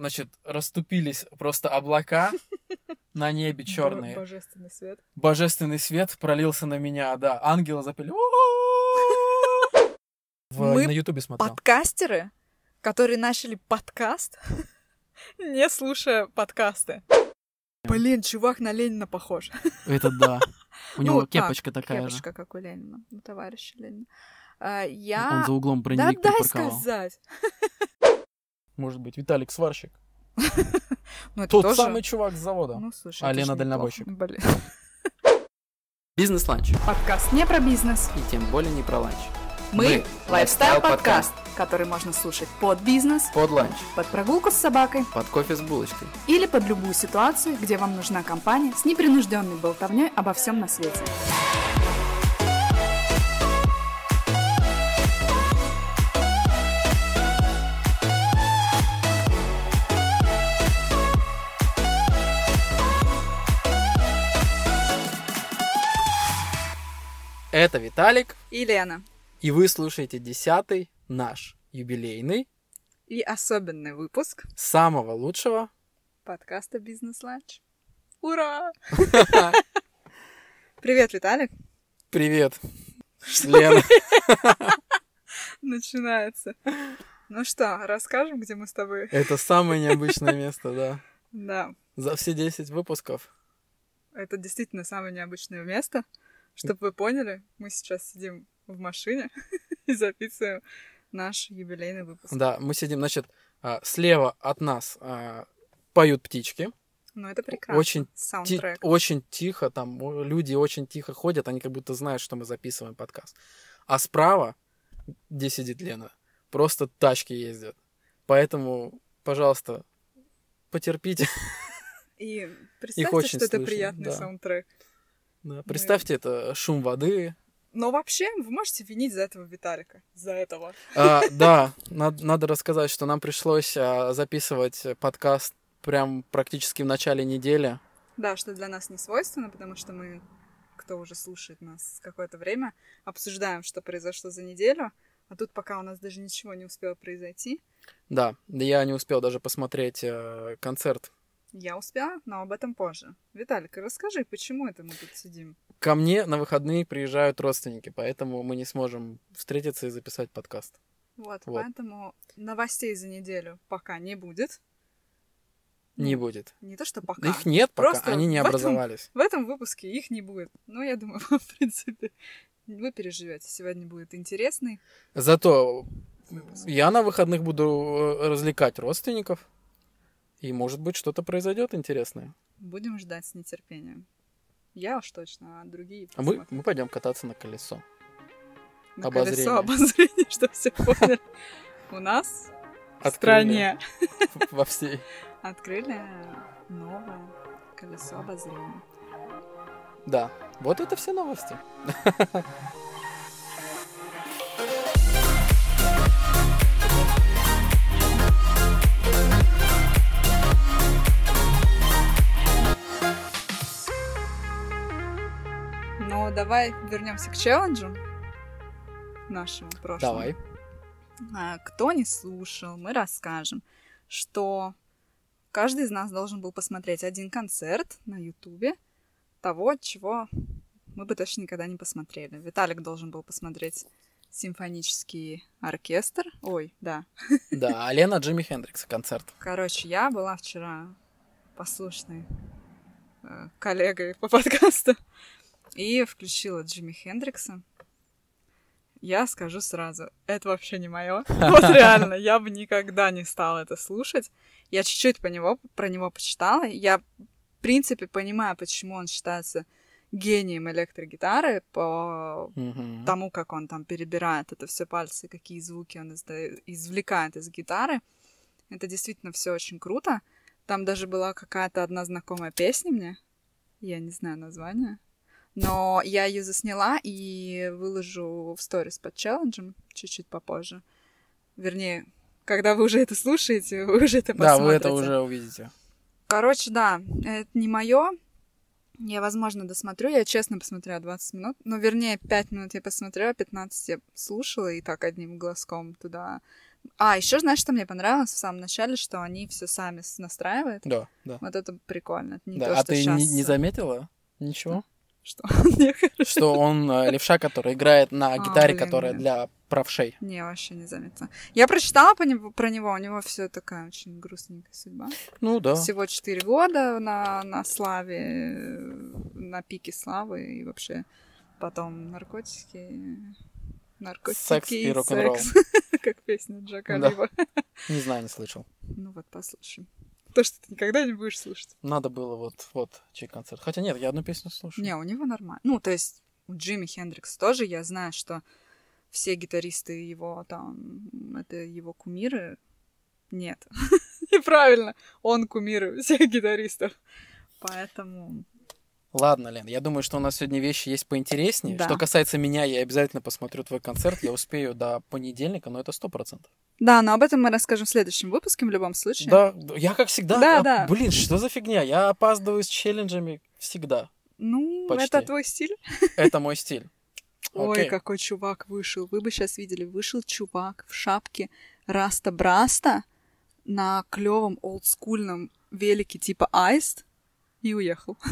значит, расступились просто облака на небе черные. Божественный свет. Божественный свет пролился на меня, да. Ангелы запели. В- Мы На Ютубе смотрел. Подкастеры, которые начали подкаст, не слушая подкасты. Блин, чувак на Ленина похож. Это да. У него Ну, кепочка так, такая же. Кепочка, как у Ленина, у товарища Ленина. А, Он Я... за углом Да броневик дай припарковал. сказать. Может быть, Виталик сварщик. Ну, Тот самый чувак с завода. Ну, слушай, А Лена дальнобойщик. Бизнес-ланч. Подкаст не про бизнес. И тем более не про ланч. Мы — лайфстайл-подкаст, лайфстайл-подкаст. который можно слушать под бизнес, Под ланч. под прогулку с собакой Под кофе с булочкой. или под любую ситуацию, где вам нужна компания с непринужденной болтовней обо всем на свете. Это Виталик, И Лена. и вы слушаете десятый наш юбилейный И особенный выпуск самого лучшего. подкаста «Бизнес-ланч». Ура! Привет, Виталик. Привет, Лена. Начинается. Ну что, расскажем, где мы с тобой? Это самое необычное место, да. Да, За все 10 выпусков. это действительно самое необычное место. Чтобы вы поняли, мы сейчас сидим в машине и записываем наш юбилейный выпуск. Да, мы сидим, значит, а, слева от нас а, поют птички. Ну, это прекрасно. Очень Ти- очень тихо, там люди очень тихо ходят, они как будто знают, что мы записываем подкаст. А справа, где сидит Лена, просто тачки ездят. Поэтому, пожалуйста, потерпите. И представьте, что это слышно, приятный да. саундтрек. Да, Представьте, это шум воды. Но вообще, вы можете винить за этого Виталика. За этого. А, да, над- надо рассказать, что нам пришлось а, записывать подкаст прям практически в начале недели. Да, что для нас не свойственно, потому что мы, кто уже слушает нас какое-то время, обсуждаем, что произошло за неделю. А тут пока у нас даже ничего не успело произойти. Да, да я не успел даже посмотреть э, концерт Я успела, но об этом позже. Виталик, расскажи, почему это мы тут сидим? Ко мне на выходные приезжают родственники, поэтому мы не сможем встретиться и записать подкаст. Вот, Вот. поэтому новостей за неделю пока не будет. Не Ну, будет. Не то, что пока. Их нет пока, Просто они не в этом- образовались. В этом выпуске их не будет. Но я думаю, в принципе, вы переживете. Сегодня будет интересный. Зато Выпуск. я на выходных буду э, развлекать родственников. И, может быть, что-то произойдет интересное. Будем ждать с нетерпением. Я уж точно, а другие А мы, мы пойдем кататься на колесо. На обозрение. колесо обозрения, что все поняли. У нас в стране Во всей. открыли новое колесо обозрения. Да. Вот это все новости. Но давай вернемся к челленджу нашему прошлому. Давай. А, Кто не слушал, мы расскажем, что каждый из нас должен был посмотреть один концерт на Ютубе того, чего мы бы точно никогда не посмотрели. Виталик должен был посмотреть симфонический оркестр. Ой, да. Да, а Лена Джимми Хендрикса концерт. Короче, я была вчера послушной э, коллегой по подкасту и включила Джимми Хендрикса. Я скажу сразу, это вообще не мое. Вот реально, я бы никогда не стала это слушать. Я чуть-чуть по него, про него почитала. Я, в принципе, понимаю, почему он считается гением электрогитары по Мгм. тому, как он там перебирает это все пальцы, какие звуки он изда- извлекает из гитары. Это действительно все очень круто. Там даже была какая-то одна знакомая песня мне. Я не знаю название. Но я ее засняла и выложу в сторис под челленджем чуть-чуть попозже. Вернее, когда вы уже это слушаете, вы уже это Да, посмотрите. вы это уже увидите. Короче, да, это не мое. Я, возможно, досмотрю. Я честно посмотрела 20 минут. Ну, вернее, 5 минут я посмотрела, 15 я слушала и так одним глазком туда А, еще знаешь, что мне понравилось в самом начале, что они все сами настраивают. Да, да. Вот это прикольно. Это не да. то, а что ты щас, не, не э, заметила ничего? Что? Не, Что он э, левша, который играет на А, гитаре, блин, которая нет. для правшей. Не, вообще не заметила. Я прочитала по него- про него, у него все такая очень грустненькая судьба. Ну да. Всего 4 года на, на славе, э, на пике славы, и вообще потом наркотики, наркотики Секс и рок-н-ролл. секс. Как песня Джека Да. Лива. Не знаю, не слышал. Ну вот, послушаем. То, что ты никогда не будешь слушать. Надо было вот, вот, чей концерт. Хотя нет, я одну песню слушаю. Не, у него нормально. Ну, то есть у Джимми Хендрикса тоже я знаю, что все гитаристы его там, это его кумиры. Нет, неправильно. Он кумир всех гитаристов. Поэтому Ладно, Лен, я думаю, что у нас сегодня вещи есть поинтереснее. Да. Что касается меня, я обязательно посмотрю твой концерт. Я успею до понедельника, но это сто процентов. Да, но об этом мы расскажем в следующем выпуске в любом случае. Да, я как всегда. Да, а, да. Блин, что за фигня? Я опаздываю с челленджами всегда. Ну, Почти. это твой стиль. Это мой стиль. Ой, какой чувак вышел. Вы бы сейчас видели, вышел чувак в шапке Раста Браста на клевом олдскульном велике типа Аист и уехал.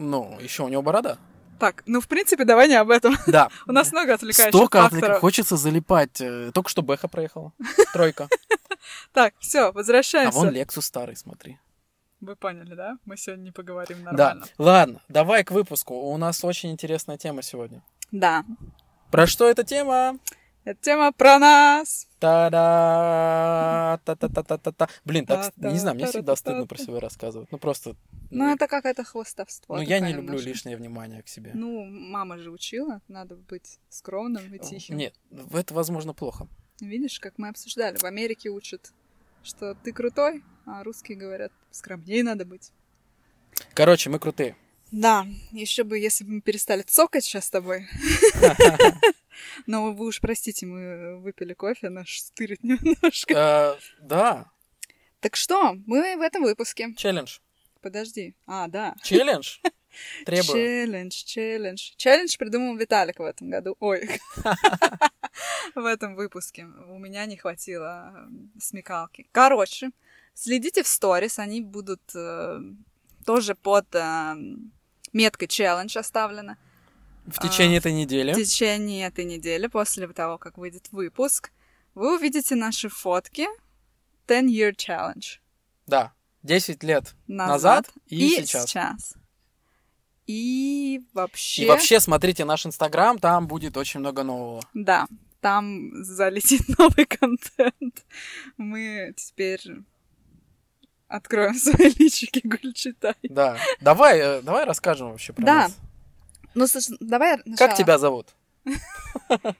Ну, еще у него борода. Так, ну, в принципе, давай не об этом. Да. У нас много отвлекающих Столько отвлек- факторов. Хочется залипать. Э, Только что Бэха проехала. Тройка. Так, все, А возвращаемся. вон Лексус старый, смотри. Вы поняли, да? Мы сегодня не поговорим Да. нормально. Ладно, давай к выпуску. У нас очень интересная тема сегодня. Да. Про что эта тема? Это тема про нас. Та-да! Та-та-та-та-та. Блин, так, не знаю, мне всегда стыдно про себя рассказывать. Ну, просто... Ну, это какое-то хвостовство. Ну, я не люблю лишнее внимание к себе. Ну, мама же учила, надо быть скромным и тихим. Нет, это, возможно, плохо. Видишь, как мы обсуждали, в Америке учат, что ты крутой, а русские говорят, скромнее надо быть. Короче, мы крутые. Да, еще бы, если бы мы перестали цокать сейчас с тобой. Но вы уж простите, мы выпили кофе, нас штырит немножко. Э, Да, Так что, мы в этом выпуске. челлендж. Подожди. А, да. Челлендж? Требую. Челлендж, челлендж. Челлендж придумал Виталик в этом году. Ой. В этом выпуске. У меня не хватило э, смекалки. Короче, следите в сторис, они будут э, тоже под меткой челлендж оставлено. В течение этой недели. В течение этой недели, после того, как выйдет выпуск, вы увидите наши фотки 10 Year Challenge Да, 10 лет назад, назад и сейчас. сейчас. И вообще... И вообще смотрите наш инстаграм, там будет очень много нового. Да, там залетит новый контент. Мы теперь откроем свои личики, Гуль, читай. Да. Давай, э, давай расскажем вообще про Да. нас. Ну, слушай, давай Как тебя зовут?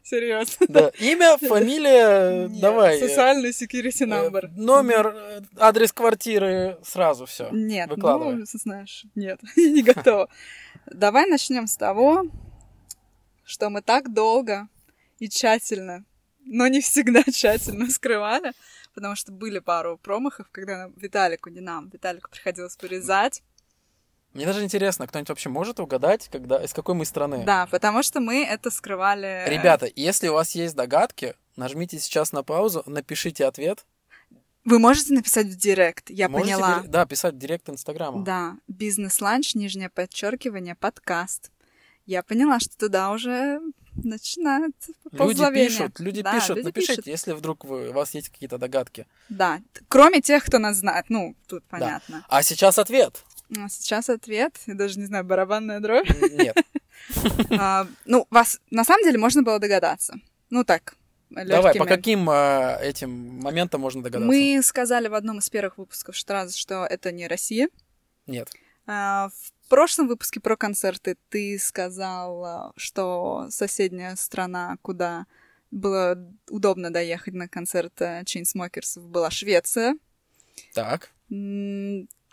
Серьезно. Да. Имя, фамилия, Нет, давай. э, Социальный security э, number. Номер, адрес квартиры, сразу все. Нет, выкладывай. ну, знаешь, нет, я не готова. Давай начнем с того, что мы так долго и тщательно, но не всегда тщательно скрывали, потому что были пару промахов, когда Виталику, не нам, Виталику приходилось вырезать. Мне даже интересно, кто-нибудь вообще может угадать, когда, из какой мы страны? Да, потому что мы это скрывали... Ребята, если у вас есть догадки, нажмите сейчас на паузу, напишите ответ. Вы можете написать в директ, я Можете поняла. Да, писать в директ Инстаграма. Да, бизнес-ланч, нижнее подчеркивание, подкаст. Я поняла, что туда уже начинает Люди пишут, люди Да, пишут, люди напишите, пишут. если вдруг вы, у вас есть какие-то догадки. Да, кроме тех, кто нас знает. Ну, тут понятно. А сейчас ответ. А сейчас ответ. Я даже не знаю, барабанная дробь. Нет. А, Ну, вас на самом деле можно было догадаться. Ну, так, Давай, по каким э, этим моментам можно догадаться? Мы сказали в одном из первых выпусков что, что это не Россия. Нет. А, В прошлом выпуске про концерты ты сказал, а, что соседняя страна, куда было удобно доехать на концерт э, Chainsmokers, была Швеция. Так.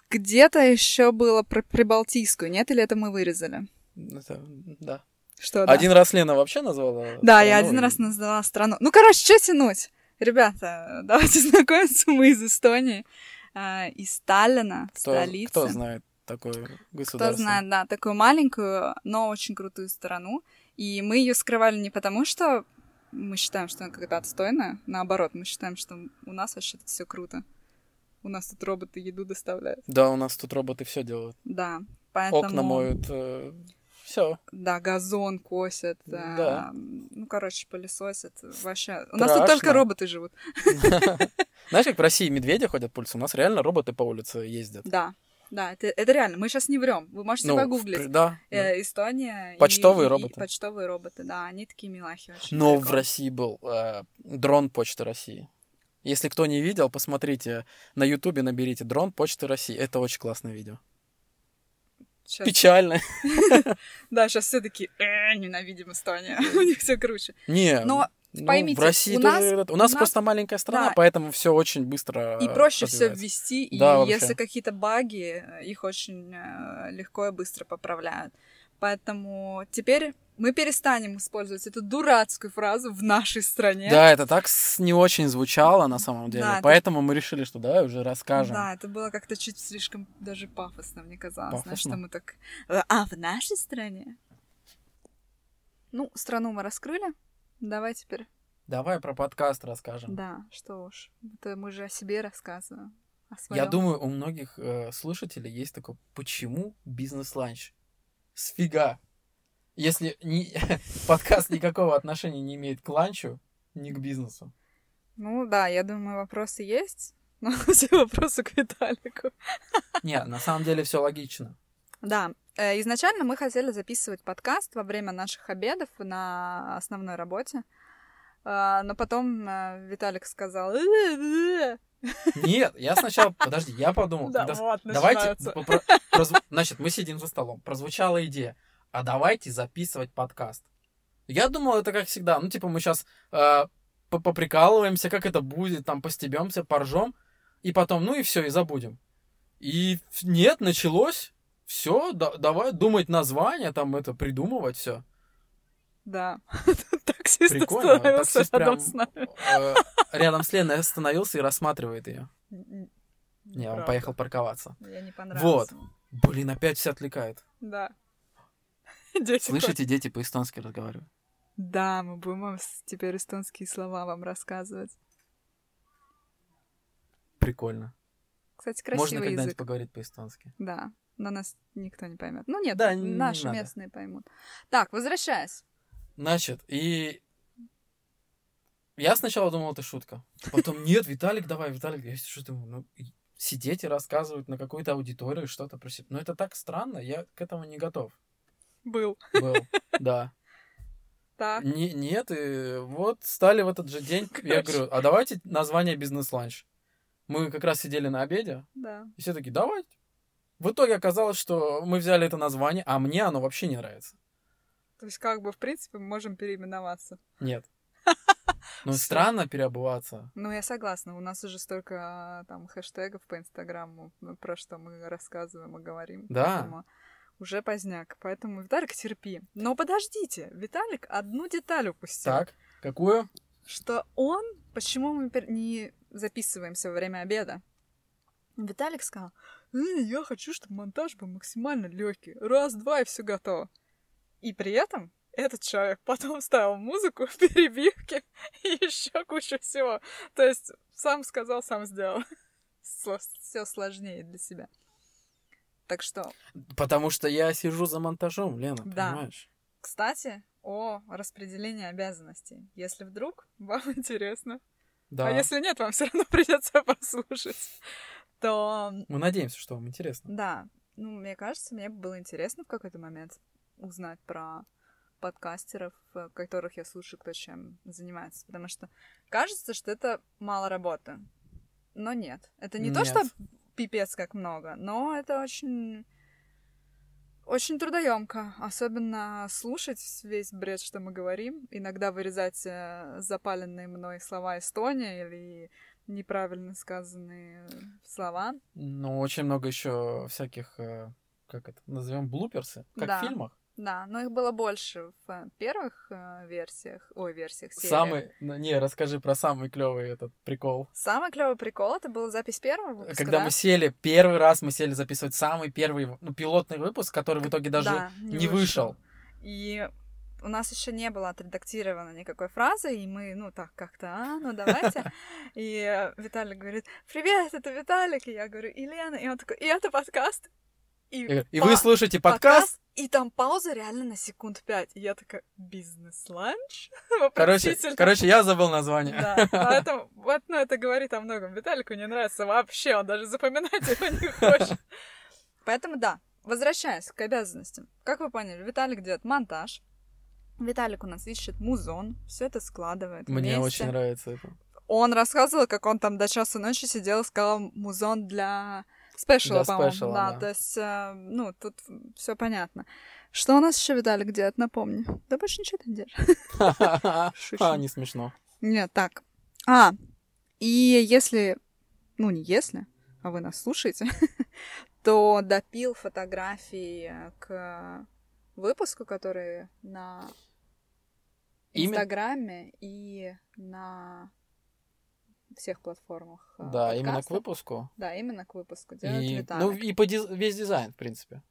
Где-то еще было про Прибалтийскую, нет? Или это мы вырезали? Это, да. Что, да? Один раз Лена вообще назвала? Да, я страну, один и- раз назвала страну. Ну, короче, что тянуть? Ребята, давайте знакомиться. Мы из Эстонии, а, из Таллина, Кто, столицы. кто знает такое государство? Кто знает, да, такую маленькую, но очень крутую страну. И мы ее скрывали не потому, что мы считаем, что она какая-то отстойная. Наоборот, мы считаем, что у нас вообще все круто. У нас тут роботы еду доставляют. Да, у нас тут роботы все делают. Да, поэтому... Окна моют, э, все. Да, газон косят. э, Да. ну, короче, пылесосят. Вообще. У нас тут только роботы живут. Знаешь, как в России медведи ходят по улице? У нас реально роботы по улице ездят. Да, да, это, это реально. Мы сейчас не врем. Вы можете Ну, погуглить. в- да. да. Э, Эстония. и- Почтовые и- роботы. и почтовые роботы, да, они такие милахи очень. Но в прикольные. России был э, дрон Почты России. Если кто не видел, посмотрите на Ютубе, наберите дрон Почты России. Это очень классное видео. Щас- Печально. Да, сейчас все таки ненавидим Эстонию. У них все круче. Не, Но ну, поймите, в России у тоже нас- это- у нас у нас- просто маленькая страна, да. поэтому все очень быстро. И э, проще все ввести, и Да, если какие-то баги, э, их очень э, легко и быстро поправляют. Поэтому теперь мы перестанем использовать эту дурацкую фразу в нашей стране. Да, это так не очень звучало на самом деле, Да, это- поэтому мы решили, что давай уже расскажем. Да, это было как-то чуть слишком даже пафосно, мне казалось. Знаешь, Пафосно? что мы так... А, в нашей стране? Ну, страну мы раскрыли. Давай теперь. Давай про подкаст расскажем. Да, что уж. Это мы же о себе рассказываем. о Я своём. думаю, у многих э, слушателей есть такое, почему бизнес-ланч? Сфига. Если не, подкаст никакого отношения не имеет к ланчу, ни к бизнесу. Ну да, я думаю, вопросы есть. Но все вопросы к Виталику. Нет, на самом деле все логично. Да, изначально мы хотели записывать подкаст во время наших обедов на основной работе. А, Но потом э, Виталик сказал... Нет, я сначала, подожди, я подумал, Да, когда- вот, давайте, значит, мы сидим за столом, прозвучала идея, а давайте записывать подкаст. Я думал, это как всегда, ну, типа, мы сейчас поприкалываемся, как это будет, там, постебемся, поржем, и потом, ну, и все, и забудем. И нет, началось, все, давай думать название, там, это, придумывать все. Да, таксист Прикольно, остановился таксист рядом прям с нами. э, рядом с Леной остановился и рассматривает ее. Не, он поехал парковаться. Я не понравилось. Вот. Блин, опять все отвлекает. Да. Дети Слышите, дети по-эстонски разговаривают. Да, мы будем вам теперь эстонские слова вам рассказывать. Прикольно. Кстати, Можно красивый когда-нибудь язык. поговорить по-эстонски. Да, но нас никто не поймет. Ну нет, Да, не- не наши надо. местные поймут. Так, возвращаясь. Значит, и я сначала думал, это шутка. Потом, нет, Виталик, давай, Виталик. Я что думаю, ну, сидеть и рассказывать на какую-то аудиторию что-то про себя. Ну, это так странно, я к этому не готов Был. был. Да. Так. Не- нет, и вот стали в этот же день, я Короче. говорю, а давайте название бизнес-ланч. Мы как раз сидели на обеде, Да. и все такие, давайте. В итоге оказалось, что мы взяли это название, а мне оно вообще не нравится. То есть, как бы, в принципе, мы можем переименоваться. Нет. Ну, странно переобуваться. Ну, я согласна. У нас уже столько а, там хэштегов по Инстаграму, ну, про что мы рассказываем и говорим. Да. Поэтому уже поздняк. Поэтому, Виталик, терпи. Но подождите, Виталик одну деталь упустил. Так, какую? Что он... Почему мы не записываемся во время обеда? Виталик сказал, «Э, я хочу, чтобы монтаж был максимально легкий. Раз, два, и все готово. И при этом этот человек потом ставил музыку, перебивки и еще кучу всего. То есть сам сказал, сам сделал. Все сложнее для себя. Так что, Потому что я сижу за монтажом, Лена, Да. понимаешь? кстати, о распределении обязанностей. Если вдруг вам интересно, Да. а если нет, вам все равно придется послушать, то Мы надеемся, что вам интересно. да, ну, мне кажется, мне было интересно в какой-то момент узнать про подкастеров, э, которых я слушаю, кто чем занимается. Потому что кажется, что это мало работы. Но нет. Это не то, Нет. что пипец как много, но это очень очень трудоемко, особенно слушать весь бред, что мы говорим, иногда вырезать э, запаленные мной слова Эстония или неправильно сказанные слова. Ну, очень много еще всяких, э, как это, назовем блуперсы, как Да. в фильмах. Да, но их было больше в первых э, версиях, ой, версиях серии. Самый, ну, не, расскажи про самый клевый этот прикол. Самый клевый прикол это была запись первого выпуска, Когда да? мы сели, первый раз мы сели записывать самый первый, ну, пилотный выпуск, который в итоге даже Да, не вышел. И у нас еще не было отредактировано никакой фразы, и мы, ну, так как-то, а, ну, давайте. И э, Виталик говорит, привет, это Виталик. И я говорю, и Лена. И он такой, и это подкаст. И, и вы слушаете подкаст? И там пауза реально на секунд пять. И я такая, бизнес-ланч? Короче, короче, я забыл название. Да, поэтому, вот, ну, это говорит о многом. Виталику не нравится вообще, он даже запоминать его не хочет. Поэтому да, возвращаясь к обязанностям. Как вы поняли, Виталик делает монтаж. Виталик у нас ищет музон, все это складывает Мне вместе. очень нравится это. Он рассказывал, как он там до часу ночи сидел и сказал музон для спешала, Для по-моему. да, да. то есть, э, ну, тут все понятно. Что у нас еще Виталик делает, напомни. Да больше ничего не делаешь. А, не смешно. Нет, так. А, и если, ну не если, а вы нас слушаете, то допил фотографии к выпуску, который на Инстаграме и на всех платформах. э, Да, именно к выпуску. Да, именно к выпуску И, ну, и по диз- весь дизайн, в принципе.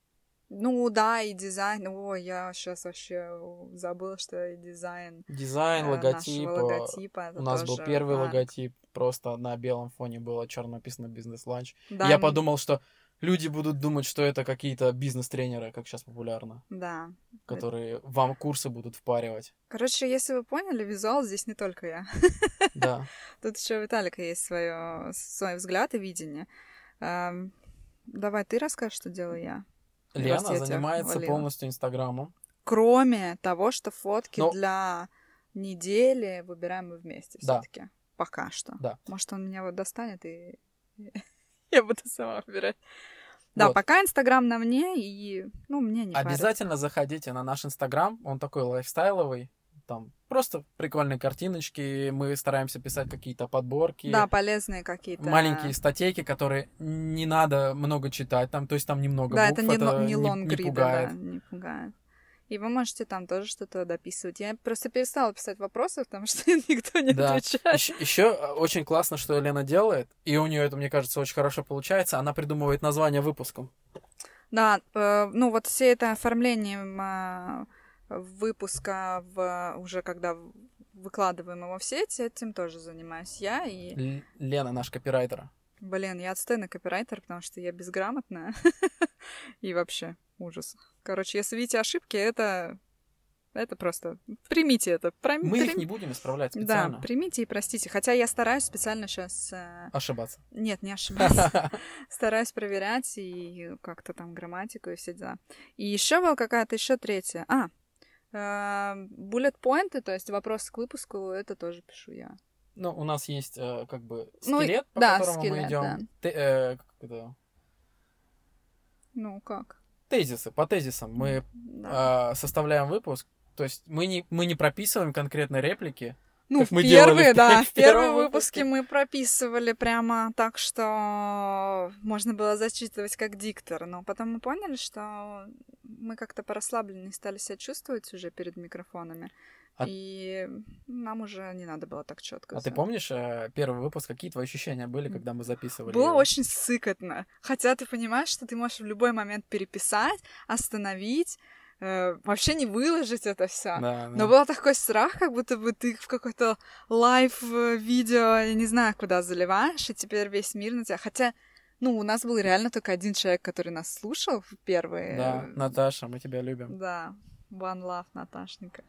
Ну да, и дизайн. Ой, я сейчас вообще забыла, что и дизайн Дизайн, э, логотип. э, логотипа. У нас был первый Марк. логотип, просто на белом фоне было черно написано бизнес-ланч. Да, Я м, подумал, что люди будут думать, что это какие-то бизнес-тренеры, как сейчас популярно, Да. которые вам курсы будут впаривать. Короче, если вы поняли, визуал здесь не только я. Да. Тут еще у Виталика есть свое, свой взгляд и видение. Эм, давай ты расскажешь, что делаю я. Лена занимается хвалила. полностью Инстаграмом. Кроме того, что фотки Но- для недели выбираем мы вместе Да. все-таки. Пока что. Да. Может, он меня вот достанет и я буду сама выбирать. Да, Вот. пока Инстаграм на мне, и, ну, мне не парит. Обязательно заходите на наш Инстаграм, он такой лайфстайловый. Там просто прикольные картиночки, мы стараемся писать какие-то подборки. Да, полезные какие-то. маленькие статейки, которые не надо много читать, там, то есть там немного Да, букв, это не, ло- не не, лонгриды, пугает. да, не пугает. И вы можете там тоже что-то дописывать. Я просто перестала писать вопросы, потому что никто не Да. отвечает. Еще, очень классно, что Лена делает, и у нее это, мне кажется, очень хорошо получается. Она придумывает название выпускам. Да, э, ну вот все это оформлением э, выпуска в, уже когда выкладываем его в сеть, этим тоже занимаюсь я. И, Лена, наш копирайтер. блин, я отстойный копирайтер, потому что я безграмотная. И вообще ужас. Короче, если видите ошибки, это... Это просто... Примите это. Пром- Мы их прим- не будем исправлять Да, специально. примите и простите. Хотя я стараюсь специально сейчас... Ошибаться. Нет, не ошибаться. Стараюсь проверять и как-то там грамматику и все дела. И еще была какая-то еще третья. А, буллет поинты, то есть вопрос к выпуску, это тоже пишу я. Ну, у нас есть э, как бы Ну, скелет, по да, которому мы идем. да. Э? Ну, как? Тезисы. По тезисам мы Да. э, составляем выпуск. То есть мы не, мы не прописываем конкретные реплики. Ну, в мы делали первые, в да, в первом выпуске. выпуске мы прописывали прямо так, что можно было зачитывать как диктор, но потом мы поняли, что мы как-то порасслабленнее стали себя чувствовать уже перед микрофонами, А- и нам уже не надо было так четко. А ты помнишь э, первый выпуск? Какие твои ощущения были, когда мы записывали? Было его? очень сыкотно. Хотя ты понимаешь, что ты можешь в любой момент переписать, остановить, э, вообще не выложить это все. Да, Но да. был такой страх, как будто бы ты в какой-то лайв-видео, я не знаю, куда заливаешь, и теперь весь мир на тебя. Хотя, ну, у нас был реально только один человек, который нас слушал в первые... Да, Наташа, мы тебя любим. Да, One Love, Наташника.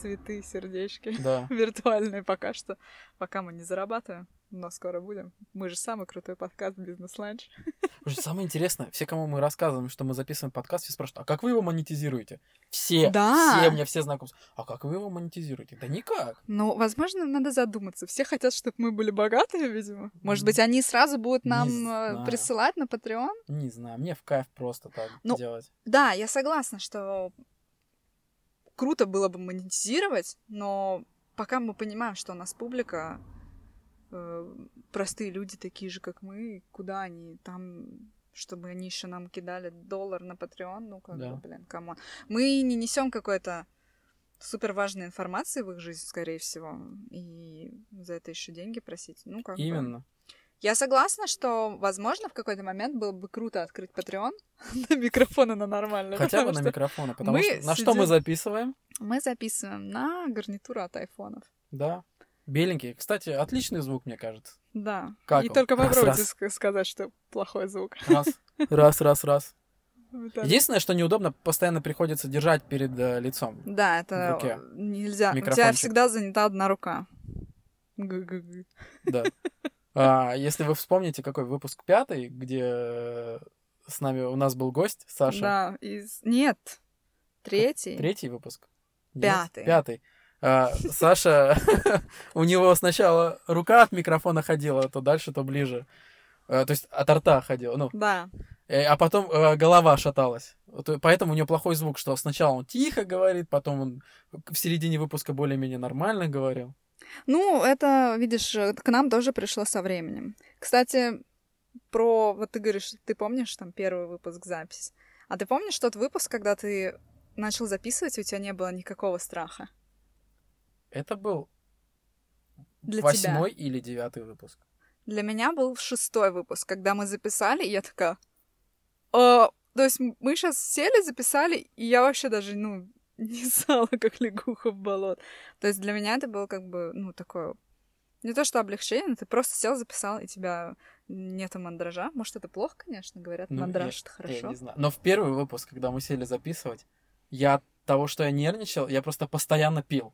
Цветы, сердечки. Да. Виртуальные пока что. Пока мы не зарабатываем, но скоро будем. Мы же самый крутой подкаст «Бизнес-ланч». Уже самое интересное, все, кому мы рассказываем, что мы записываем подкаст, все спрашивают, а как вы его монетизируете? Все, Да. все, у меня все знакомые. А как вы его монетизируете? Да никак. Ну, возможно, надо задуматься. Все хотят, чтобы мы были богатыми, видимо. Может быть, они сразу будут нам э, присылать на Patreon? Не знаю, мне в кайф просто так Ну, делать. Да, я согласна, что круто было бы монетизировать, но пока мы понимаем, что у нас публика, э, простые люди такие же, как мы, куда они там чтобы они еще нам кидали доллар на Patreon, ну как Да. бы, блин, come on. Мы не несем какой-то супер важной информации в их жизнь, скорее всего, и за это еще деньги просить. Ну, как бы. Я согласна, что, возможно, в какой-то момент было бы круто открыть Patreon на микрофоны на нормальные. Хотя бы на микрофоны, потому что на что мы записываем? Мы записываем на гарнитуру от айфонов. Да. Беленький. Кстати, отличный звук, мне кажется. Да. Как И он? только Раз, попробуйте раз. ск- сказать, что плохой звук. Раз, раз, раз, раз. Виталий. Единственное, что неудобно, постоянно приходится держать перед э, лицом. Да, в это руке. нельзя. У тебя всегда занята одна рука. Да. А, если вы вспомните, какой выпуск пятый, где э, с нами у нас был гость Саша. Да, из... Нет. Третий. Третий выпуск? Нет? Пятый. Пятый. А, Саша, у него сначала рука от микрофона ходила, то дальше, то ближе. Э, То есть от рта ходила, ну, Да. э, а потом э, голова шаталась. Э, Поэтому у него плохой звук, что сначала он тихо говорит, потом он в середине выпуска более-менее нормально говорил. Ну, это, видишь, э, к нам тоже пришло со временем. Кстати, про... Вот ты говоришь, ты помнишь там первый выпуск запись? А ты помнишь тот выпуск, когда ты начал записывать, и у тебя не было никакого страха? Это был Для восьмой тебя. или девятый выпуск. Для меня был шестой выпуск, когда мы записали, и я такая... «А, то есть мы сейчас сели, записали, и я вообще даже, ну, не знала, как лягуха в болот. То есть для меня это было как бы, ну, такое... Не то, что облегчение, но ты просто сел, записал, и тебя нету мандража. Может, это плохо, конечно, говорят, Ну, мандраж я- это Я хорошо. не знаю. Но в первый выпуск, когда мы сели записывать, я от того, что я нервничал, я просто постоянно пил.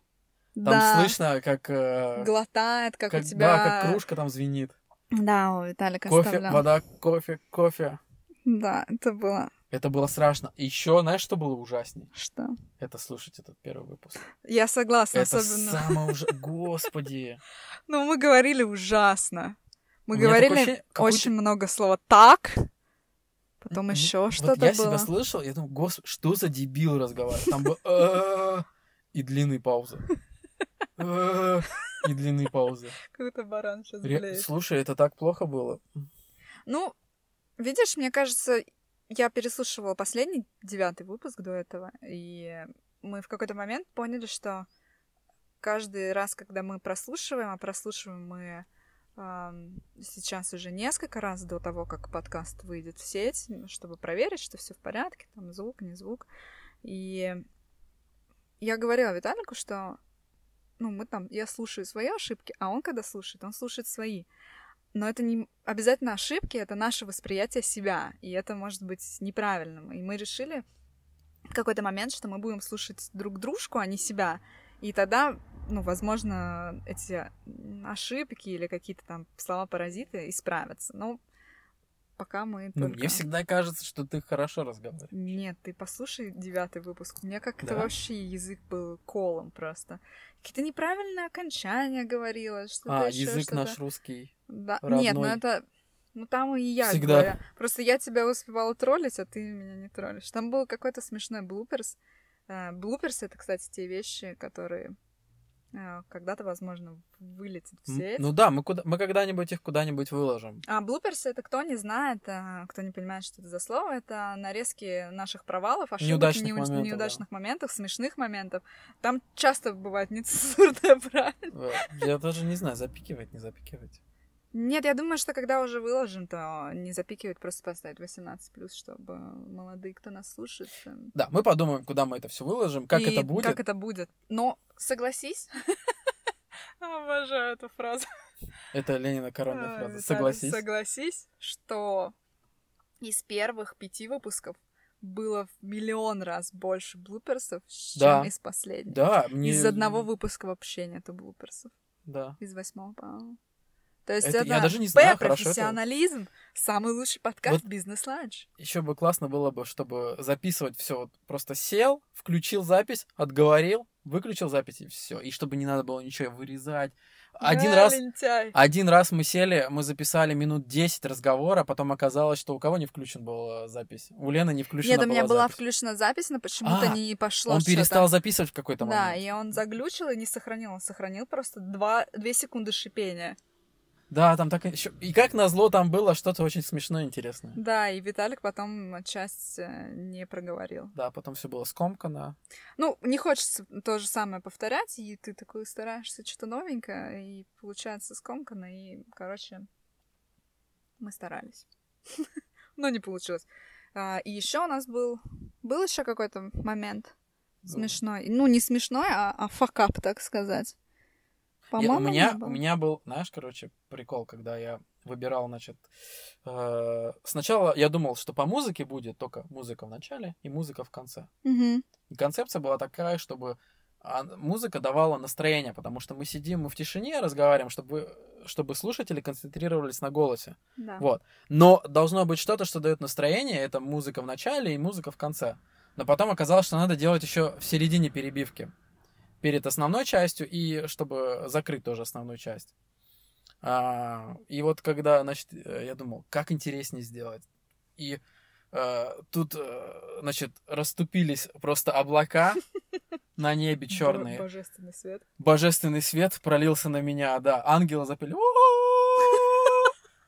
Там да, слышно, как, э, глотает, как, как- у тебя... да, как кружка там звенит. Да, у Виталика Кофе, оставлял. вода, кофе, кофе. Да, это было... Это было страшно. Еще, знаешь, что было ужасней? Что? Это слушать этот первый выпуск. Я согласна, Это особенно... самое ужасное. Господи. Ну, мы говорили ужасно. Мы говорили очень много слова так, потом еще что-то я было. себя слышал, я думаю, господи, что за дебил разговаривает? Там был «А-а-а», и длинные паузы. «А-а-а», И длинные паузы. Какой-то баран сейчас Слушай, это так плохо было. Ну, видишь, мне кажется, я переслушивала последний девятый выпуск до этого, и мы в какой-то момент поняли, что каждый раз, когда мы прослушиваем, а прослушиваем мы ам, сейчас уже несколько раз до того, как подкаст выйдет в сеть, чтобы проверить, что все в порядке, там звук, не звук. И я говорила Виталику, что ну, мы там, я слушаю свои ошибки, а он, когда слушает, он слушает свои. Но это не обязательно ошибки, это наше восприятие себя, и это может быть неправильным. И мы решили в какой-то момент, что мы будем слушать друг дружку, а не себя. И тогда, ну, возможно, эти ошибки или какие-то там слова-паразиты исправятся. Но пока мы Ну, только... мне всегда кажется, что ты хорошо разговариваешь. Нет, ты послушай девятый выпуск. У меня как-то Да? вообще язык был колом просто. Какие-то неправильные окончания говорила, что-то А, ещё, язык что-то. наш русский. Да. Нет, ну родной. это... Ну там и я Всегда. говорю. Просто я тебя успевала троллить, а ты меня не троллишь. Там был какой-то смешной блуперс. Э, Блуперс — это, кстати, те вещи, которые когда-то, возможно, вылетят в сеть. Ну да, мы, куда, мы когда-нибудь их куда-нибудь выложим. А блуперс это кто не знает, а, кто не понимает, что это за слово, это нарезки наших провалов, ошибок, Неудачных неуч- моментов, неудачных моментов, смешных моментов. Там часто бывает нецензурная брань. Я даже не знаю, запикивать, не запикивать. Нет, я думаю, что когда уже выложим, то не запикивать, просто поставить 18+, чтобы молодые, кто нас слушает... эм, Да, мы подумаем, куда мы это все выложим, как и это будет. Как это будет. Но согласись. Обожаю эту фразу. Это Ленина коронная фраза. Согласись. Согласись, что из первых пяти выпусков было в миллион раз больше bloopers ов, Да. чем из последних. Да, мне... Из одного выпуска вообще нету bloopers ов. Да. Из восьмого, по-моему. То есть Это это, я даже не знаю, П, хорошо это- профессионализм, самый лучший подкаст Вот- «Бизнес-ланч». Еще бы классно было бы, чтобы записывать все. Вот просто сел, включил запись, отговорил, выключил запись и все. И чтобы не надо было ничего вырезать. Один Да, раз, лентяй. один раз мы сели, мы записали минут 10 разговора, потом оказалось, что у кого не включен был э, запись. У Лены не включена Нет, у меня была запись. включена запись, но почему-то А, не пошло Он перестал записывать в какой-то Да, момент. и он заглючил и не сохранил. Он сохранил просто два, две секунды шипения. Да, там так еще. И как назло, там было что-то очень смешное и интересное. Да, и Виталик потом часть э, не проговорил. Да, потом все было скомкано. Ну, не хочется то же самое повторять, и ты такой стараешься что-то новенькое, и получается скомканно, и, короче, Мы старались. Но не получилось. А, и еще у нас был... Был еще какой-то момент смешной. Ну, не смешной, а, а факап, так сказать. Я, у, меня, у меня был, знаешь, короче, прикол, когда я выбирал, значит, э, сначала я думал, что по музыке будет только музыка в начале и музыка в конце. Угу. И концепция была такая, чтобы музыка давала настроение, потому что мы сидим, мы в тишине разговариваем, чтобы, чтобы слушатели концентрировались на голосе. Да. Вот. Но должно быть что-то, что дает настроение, это музыка в начале и музыка в конце. Но потом оказалось, что надо делать еще в середине перебивки. Перед основной частью и чтобы закрыть тоже основную часть. А, и вот когда, значит, э, я думал, как интереснее сделать. И а, тут, э, значит, расступились просто облака на небе черные. Божественный свет. Божественный свет пролился на меня, да. Ангелы запели.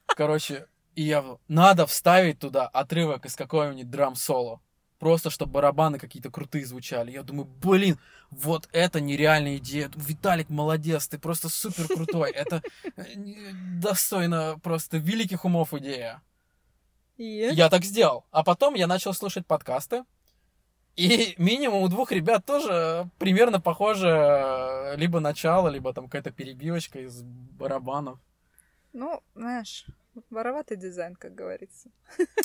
Короче, и я... Надо вставить туда отрывок из какого-нибудь драм-соло просто чтобы барабаны какие-то крутые звучали. Я думаю, блин, вот это нереальная идея. Виталик, молодец, ты просто супер крутой. Это э, достойно просто великих умов идея. И? Я так сделал. А потом я начал слушать подкасты. И минимум у двух ребят тоже примерно похоже э, либо начало, либо там какая-то перебивочка из барабанов. Ну, знаешь, Вороватый дизайн, как говорится.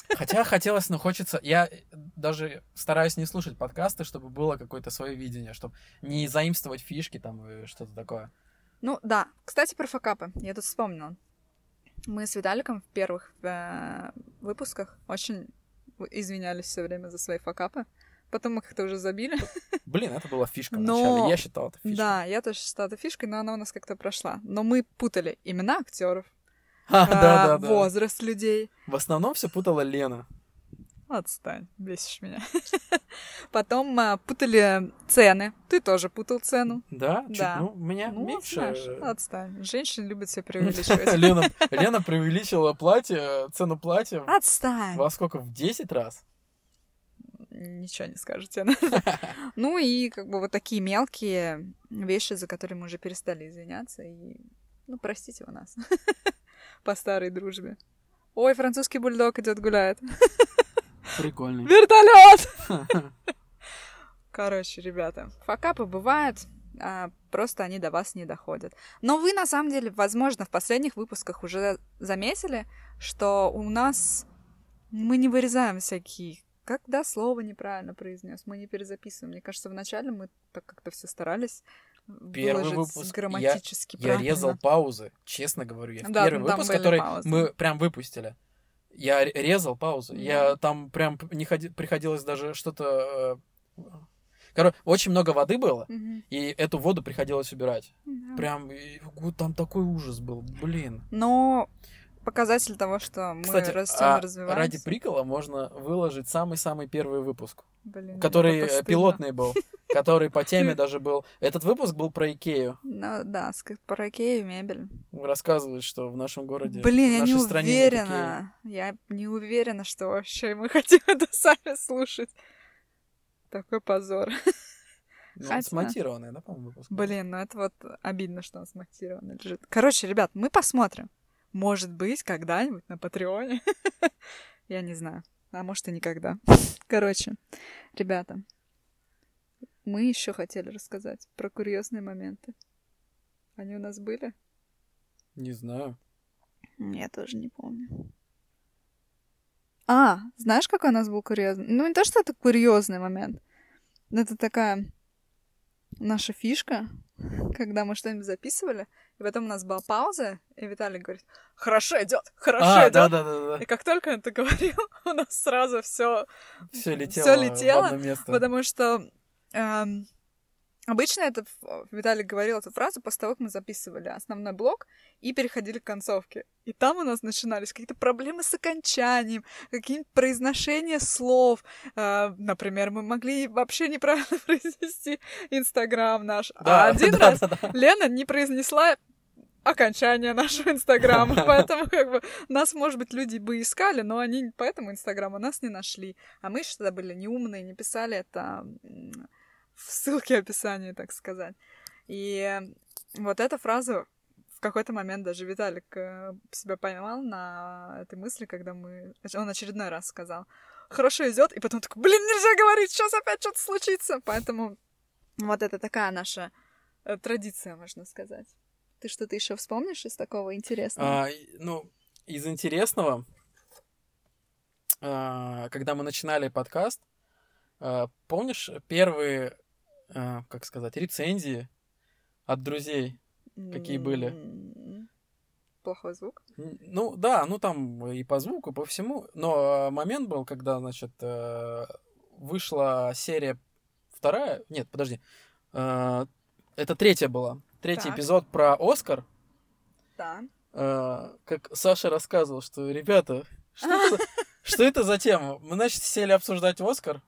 Хотя хотелось, но хочется... Я даже стараюсь не слушать подкасты, чтобы было какое-то свое видение, чтобы не заимствовать фишки там и что-то такое. Ну, да. Кстати, про факапы. Я тут вспомнила. Мы с Виталиком в первых э, выпусках очень извинялись все время за свои факапы. Потом мы как-то уже забили. Блин, это была фишка но... Я считал это фишкой. Да, я тоже считала это фишкой, но она у нас как-то прошла. Но мы путали имена актеров, а, да, да, да. возраст людей. В основном все путала Лена. Отстань, бесишь меня. Потом а, путали цены. Ты тоже путал цену. Да? Чуть, да. Ну, меня ну, меньше. Знаешь, отстань. Женщины любят все преувеличивать. Лена, Лена преувеличила платье, цену платья. Отстань. Во сколько? В 10 раз? Ничего не скажете. ну и как бы вот такие мелкие вещи, за которые мы уже перестали извиняться. И, ну, простите у нас по старой дружбе. Ой, французский бульдог идет гуляет. Прикольный. Вертолет! Короче, ребята, факапы бывают, а просто они до вас не доходят. Но вы, на самом деле, возможно, в последних выпусках уже заметили, что у нас мы не вырезаем всякие когда слово неправильно произнес, мы не перезаписываем. Мне кажется, вначале мы так как-то все старались Первый выпуск грамматически я, я резал паузы, честно говорю. Я да, первый выпуск, который паузы. мы прям выпустили. Я резал паузы. Да. Я там прям не ходи, приходилось даже что-то... Э, короче, очень много воды было, угу. и эту воду приходилось убирать. Да. Прям там такой ужас был, блин. Но показатель того, что мы Кстати, растем а и развиваемся. Ради прикола можно выложить самый-самый первый выпуск. Блин, который пилотный был, который по теме даже был. Этот выпуск был про Икею. Ну да, про Икею мебель. Рассказывает, что в нашем городе, Блин, я не уверена. Я не уверена, что вообще мы хотим это сами слушать. Такой позор. Ну, Хотя... смонтированный, да, по-моему, выпуск? Блин, ну это вот обидно, что он смонтированный лежит. Короче, ребят, мы посмотрим. Может быть, когда-нибудь на Патреоне. Я не знаю. А может и никогда. Короче, ребята, мы еще хотели рассказать про курьезные моменты. Они у нас были? Не знаю. Я тоже не помню. А, знаешь, какой у нас был курьезный? Ну, не то, что это курьезный момент. Это такая наша фишка, когда мы что-нибудь записывали, и потом у нас была пауза, и Виталий говорит, хорошо идет, хорошо а, идет. Да, да, да, да. И как только он это говорил, у нас сразу все все летело, всё летело в одно место. потому что эм, Обычно это Виталий говорил эту фразу после того, как мы записывали основной блок и переходили к концовке. И там у нас начинались какие-то проблемы с окончанием, какие-то произношения слов. Э, например, мы могли вообще неправильно произнести Инстаграм наш. А да, а один да, раз да, да. Лена не произнесла окончание нашего Инстаграма. Поэтому, как бы, нас, может быть, люди бы искали, но они поэтому Инстаграма нас не нашли. А мы что-то были неумные, не писали это в ссылке описания, так сказать. И вот эта фраза в какой-то момент даже Виталик э, себя поймал на этой мысли, когда мы... Он очередной раз сказал, хорошо идет, и потом такой, блин, нельзя говорить, сейчас опять что-то случится. Поэтому вот это такая наша э, традиция, можно сказать. Ты что-то еще вспомнишь из такого интересного? А, ну, из интересного, а, когда мы начинали подкаст, а, помнишь первые, а, как сказать, рецензии от друзей, какие были? Плохой звук? Ну да, ну там и по звуку, по всему. Но э, момент был, когда, значит, э, вышла серия вторая. Нет, подожди. Э, Это третья была. Третий Так. эпизод про Оскар. Да. Э, Как Саша рассказывал, что, ребята, что это, что это за тема? Мы, значит, сели обсуждать Оскар.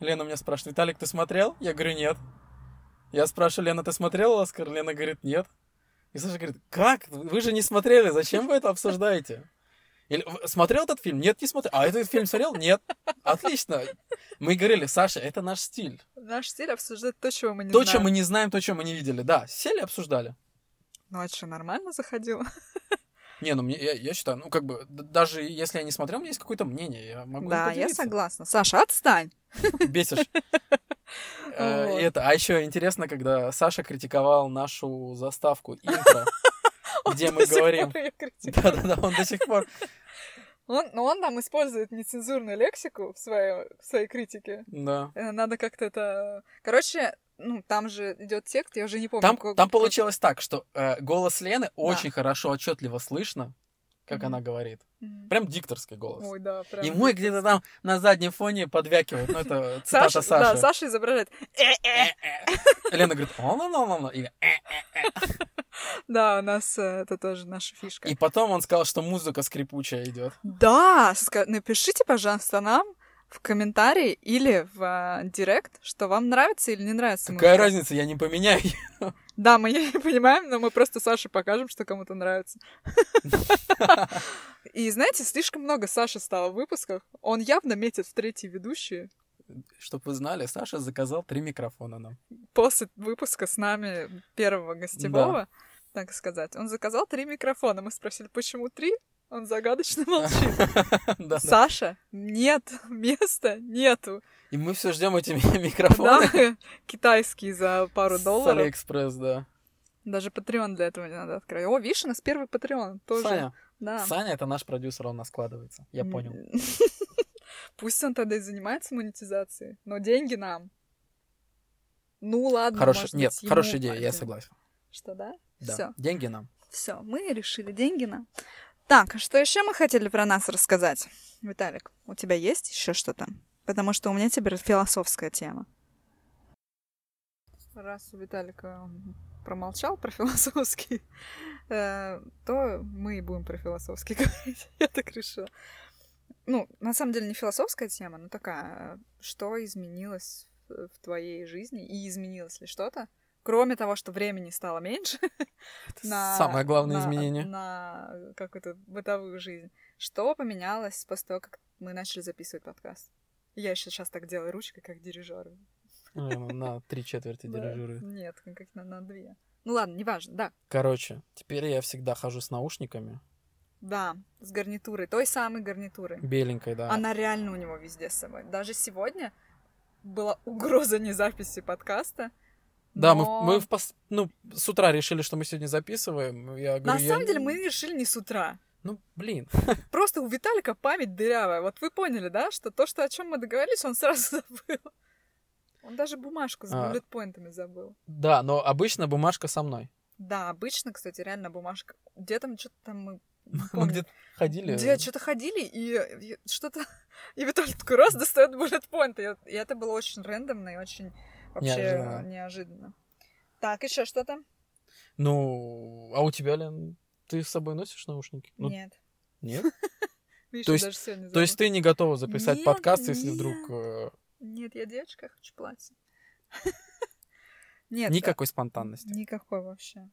Лена меня спрашивает, Виталик, ты смотрел? Я говорю, нет. Я спрашиваю, Лена, ты смотрела Оскар? Лена говорит, нет. И Саша говорит, как? Вы же не смотрели, зачем вы это обсуждаете? Или, «В- смотрел этот фильм? Нет, не смотрел. А этот фильм смотрел? Нет. Отлично. Мы говорили, Саша, это наш стиль. Наш стиль обсуждать то, чего мы не то, знаем. что мы не знаем, то, что мы не видели. Да, сели, обсуждали. Ну, а что, нормально заходило? Не, ну мне, я, я считаю, ну как бы, даже если я не смотрел, у меня есть какое-то мнение, я могу Да, я согласна. Саша, отстань. Бесишь. Э, и это, а еще интересно, когда Саша критиковал нашу заставку интро, где мы говорим... Да-да-да, он до сих пор... Он, но он там использует нецензурную лексику в своей, в своей критике. Да. Э, Надо как-то это... Короче, ну, там же идет текст, я уже не помню. Там, какой- там какой- получилось так, что э, голос Лены очень хорошо, отчетливо слышно, как Мгм. она говорит. Мгм. Прям дикторский голос. Ой, да, прям. И мой где-то там на заднем фоне подвякивает. Ну, это цитата Саша, Саши. да, Саша изображает. «Э-э». Лена говорит, о ну ну ну и, «э». Да, у нас э, это тоже наша фишка. и потом он сказал, что музыка скрипучая идет. Да, напишите, пожалуйста, нам в комментарии или в а, директ, что вам нравится или не нравится Какая музыка. разница, я не поменяю. Да, мы не понимаем, но мы просто Саше покажем, что кому-то нравится. И знаете, слишком много Саши стало в выпусках. Он явно метит в третьи ведущие. Чтоб вы знали, Саша заказал три микрофона нам. После выпуска с нами первого гостевого, так сказать, он заказал три микрофона. Мы спросили, почему три? Он загадочно молчит. Саша, нет, места нету. И мы все ждем эти ми- микрофоны. Да, китайский за пару С долларов. Алиэкспресс, да. Даже Patreon для этого не надо открыть. О, видишь, у нас первый Patreon тоже. Саня, Да. Саня это наш продюсер, он наскладывается. Я М, понял. Пусть он тогда и занимается монетизацией, но деньги нам. Ну ладно, Хорошая, может нет, быть, хорошая идея, я согласен. Что, да? Да. Все, Деньги нам. все, мы решили деньги нам. Так, а что еще мы хотели про нас рассказать? Виталик, у тебя есть еще что-то? Потому что у меня теперь философская тема. Раз у Виталика промолчал про философский, э, то мы и будем про философский говорить. Я так решила. Ну, на самом деле не философская тема, но такая, э, что изменилось в в твоей жизни и изменилось ли что-то, кроме того, что времени стало меньше на Самое главное на- изменение. на какую-то бытовую жизнь. Что поменялось после того, как мы начали записывать подкаст? Я еще сейчас так делаю ручкой, как дирижер. Ну, На три четверти Да. дирижирует. Нет, как на, на две. Ну ладно, неважно, да. Короче, теперь я всегда хожу с наушниками. Да, с гарнитурой, той самой гарнитурой. Беленькой, да. Она реально у него везде с собой. Даже сегодня была угроза незаписи подкаста. Да, но мы, мы в пос- ну, с утра решили, что мы сегодня записываем. Я На говорю, я самом деле мы решили не с утра. Ну, блин. Просто у Виталика память дырявая. Вот вы поняли, да, что то, что о чем мы договорились, он сразу забыл. Он даже бумажку с А. буллет-поинтами забыл. Да, но обычно бумажка со мной. Да, обычно, кстати, реально бумажка. Где там что-то там мы... Мы где-то ходили. Где что-то ходили, и, и что-то... И Виталий такой раз достает буллет-поинт. И, и это было очень рандомно и очень вообще Неожиданно. неожиданно. Так, еще что-то? Ну, а у тебя, Лен, ты с собой носишь наушники? Ну, Нет. нет? То есть- То есть ты не готова записать Нет, подкаст, если нет. вдруг э, Нет, я девочка, хочу платье. Нет, никакой спонтанности? Никакой вообще.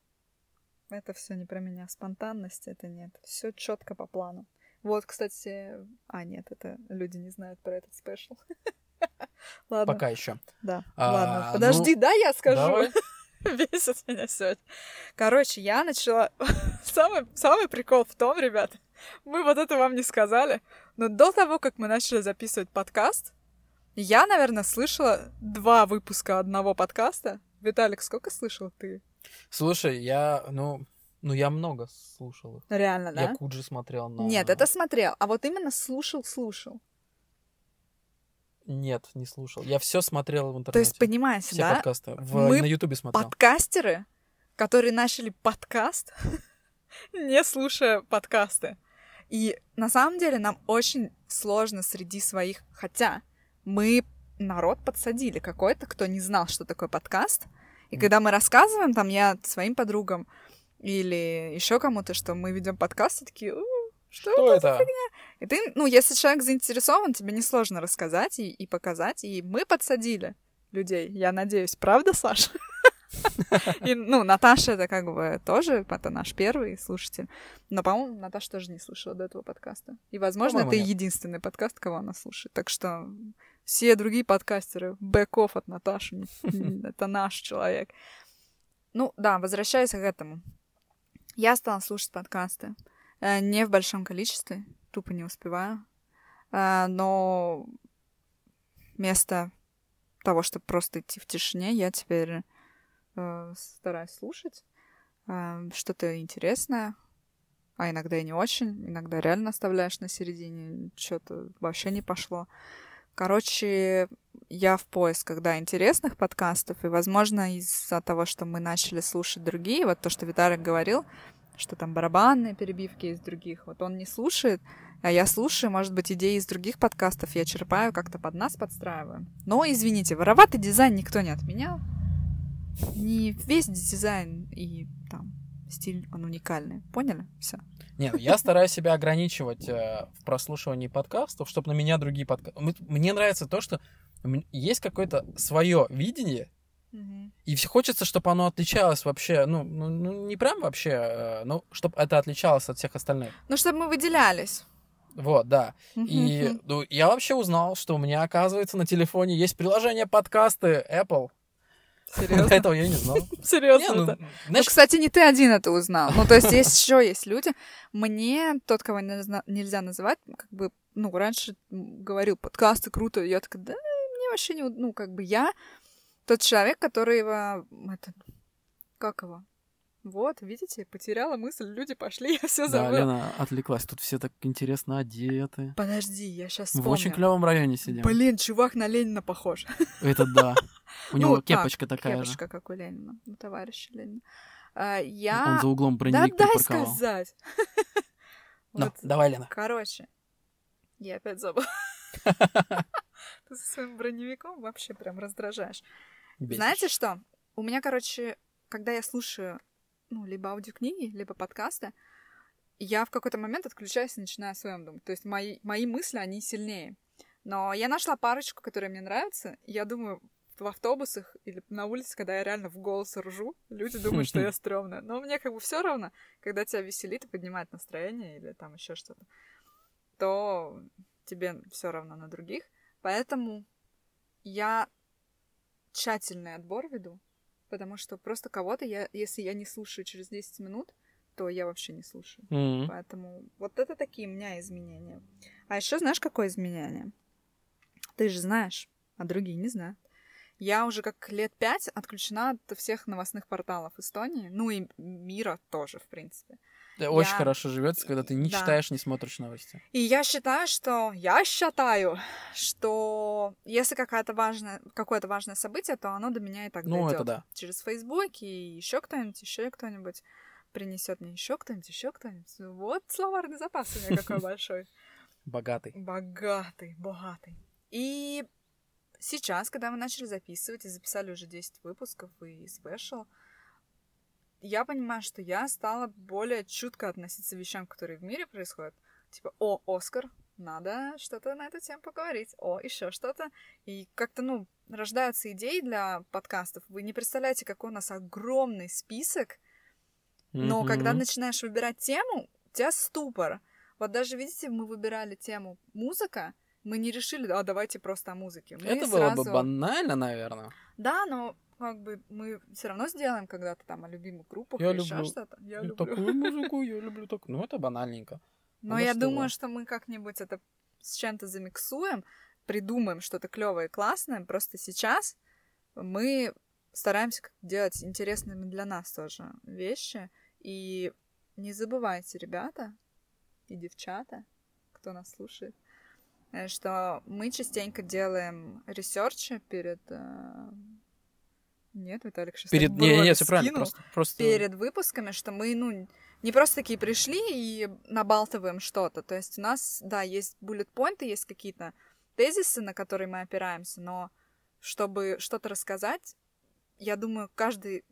Это все не про меня. Спонтанность это нет. Все четко по плану. Вот, кстати. А, нет, это люди не знают про этот спешл. Ладно. Пока еще. Да. А, Ладно. ну, Подожди, да, я скажу. Давай. бесит меня сегодня. Короче, я начала... самый, самый прикол в том, ребята, мы вот это вам не сказали, но до того, как мы начали записывать подкаст, я, наверное, слышала два выпуска одного подкаста. Виталик, сколько слышал ты? Слушай, я, ну, ну я много слушал их. Реально, да? Я Куджи смотрел на... Нет, это смотрел, а вот именно слушал-слушал. Нет, не слушал. Я все смотрел в интернете. То есть, понимаете, все да? подкасты. В, Мы на Ютубе смотрел. Подкастеры, которые начали подкаст, не слушая подкасты. И на самом деле нам очень сложно среди своих, хотя мы народ подсадили какой-то, кто не знал, что такое подкаст. И когда мы рассказываем, там я своим подругам или еще кому-то, что мы ведем подкаст, и такие, «У, что, Что это? это? фигня?» И ты, ну, если человек заинтересован, тебе несложно рассказать и, и показать. И мы подсадили людей, я надеюсь. Правда, Саша? И, ну, Наташа это как бы тоже, это наш первый слушатель. Но, по-моему, Наташа тоже не слушала до этого подкаста. И, возможно, это нет. единственный подкаст, кого она слушает. Так что все другие подкастеры, бэков от Наташи, это наш человек. Ну, да, возвращаясь к этому. Я стала слушать подкасты. Э, Не в большом количестве, тупо не успеваю. Э, Но вместо того, чтобы просто идти в тишине, я теперь э, стараюсь слушать что-то интересное, а иногда и не очень, иногда реально оставляешь на середине, что-то вообще не пошло. Короче, я в поисках, да, интересных подкастов, и, возможно, из-за того, что мы начали слушать другие, вот то, что Виталик говорил, что там барабанные перебивки из других, вот он не слушает, а я слушаю, может быть, идеи из других подкастов я черпаю, как-то под нас подстраиваю. Но, извините, вороватый дизайн никто не отменял. Не весь дизайн и там стиль, он уникальный. Поняли? Все. Нет, ну, я стараюсь себя ограничивать э, в прослушивании подкастов, чтобы на меня другие подкасты... Мне нравится то, что есть какое-то свое видение, и все хочется, чтобы оно отличалось вообще, ну, ну, ну, не прям вообще, э, но чтобы это отличалось от всех остальных. Ну, чтобы мы выделялись. Вот, да. И ну, я вообще узнал, что у меня, оказывается, на телефоне есть приложение подкасты Apple. До Серьезно? этого я не знал. Не, Серьезно. ну, это? Ну, знаешь, кстати, не ты один это узнал. Ну, то есть есть еще есть люди. Мне тот, кого не нельзя называть, как бы, ну, раньше говорил, подкасты круто. И я такая, да, мне вообще не... Ну, как бы я тот человек, который его... Это, как его? Вот, видите, потеряла мысль, люди пошли, я все да, забыла. Лена отвлеклась. Тут все так интересно одеты. Подожди, я сейчас В очень вспомню. клевом районе сидим. Блин, чувак на Ленина похож. Это да. У него Ну, так, кепочка такая же. Кепочка, как у Ленина, у товарища Ленина. А, Я... Он за углом Да броневик дай припарковал. сказать. Ну, Вот, давай, Лена. короче, я опять забыла. Ты со своим броневиком вообще прям раздражаешь. Бесишь. Знаете что? У меня, короче, когда я слушаю, ну, либо аудиокниги, либо подкасты, я в какой-то момент отключаюсь и начинаю о своем думать. То есть мои, мои мысли, они сильнее. Но я нашла парочку, которые мне нравятся. и Я думаю, в автобусах или на улице, когда я реально в голос ржу, люди думают, что я стрёмная. Но мне как бы все равно, когда тебя веселит и поднимает настроение или там еще что-то, то тебе все равно на других. Поэтому я тщательный отбор веду, потому что просто кого-то я, если я не слушаю через 10 минут, то я вообще не слушаю. Мгм. Поэтому вот это такие у меня изменения. А еще знаешь, какое изменение? Ты же знаешь, а другие не знают. Я уже как лет пять отключена от всех новостных порталов Эстонии, ну и мира тоже, в принципе. Да, Очень Я- хорошо живется, когда ты не Да. читаешь, не смотришь новости. И я считаю, что... Я считаю, что если какая-то важная, какое-то важное событие, то оно до меня и так Ну, это дойдет. да. Через Facebook и еще кто-нибудь, еще кто-нибудь принесет мне еще кто-нибудь, еще кто-нибудь. Вот словарный запас у меня какой большой. Богатый. Богатый, богатый. И сейчас, когда мы начали записывать и записали уже 10 выпусков и спешл, я понимаю, что я стала более чутко относиться к вещам, которые в мире происходят. Типа, о, Оскар, надо что-то на эту тему поговорить. О, еще что-то. И как-то, ну, рождаются идеи для подкастов. Вы не представляете, какой у нас огромный список, но Мгм. когда начинаешь выбирать тему, у тебя ступор. Вот даже, видите, мы выбирали тему музыка, мы не решили, а давайте просто о музыке. Мы Это было бы сразу- банально, наверное. Да, но как бы мы все равно сделаем когда-то там о любимых группах Я или еще люблю что-то. Я Ну, люблю. Такую музыку я люблю. Так... Ну, это банальненько. Но я думаю, что мы как-нибудь это с чем-то замиксуем, придумаем что-то клевое и классное. Просто сейчас мы стараемся делать интересными для нас тоже вещи. И не забывайте, ребята и девчата, кто нас слушает, э, что мы частенько делаем ресерчи перед... Нет, Виталик сейчас Перед... Не, не, все правильно. Просто, просто... перед выпусками, что мы, ну, не просто такие пришли и набалтываем что-то. То есть у нас, да, есть буллет-поинты, есть какие-то тезисы, на которые мы опираемся, но чтобы что-то рассказать, я думаю, каждый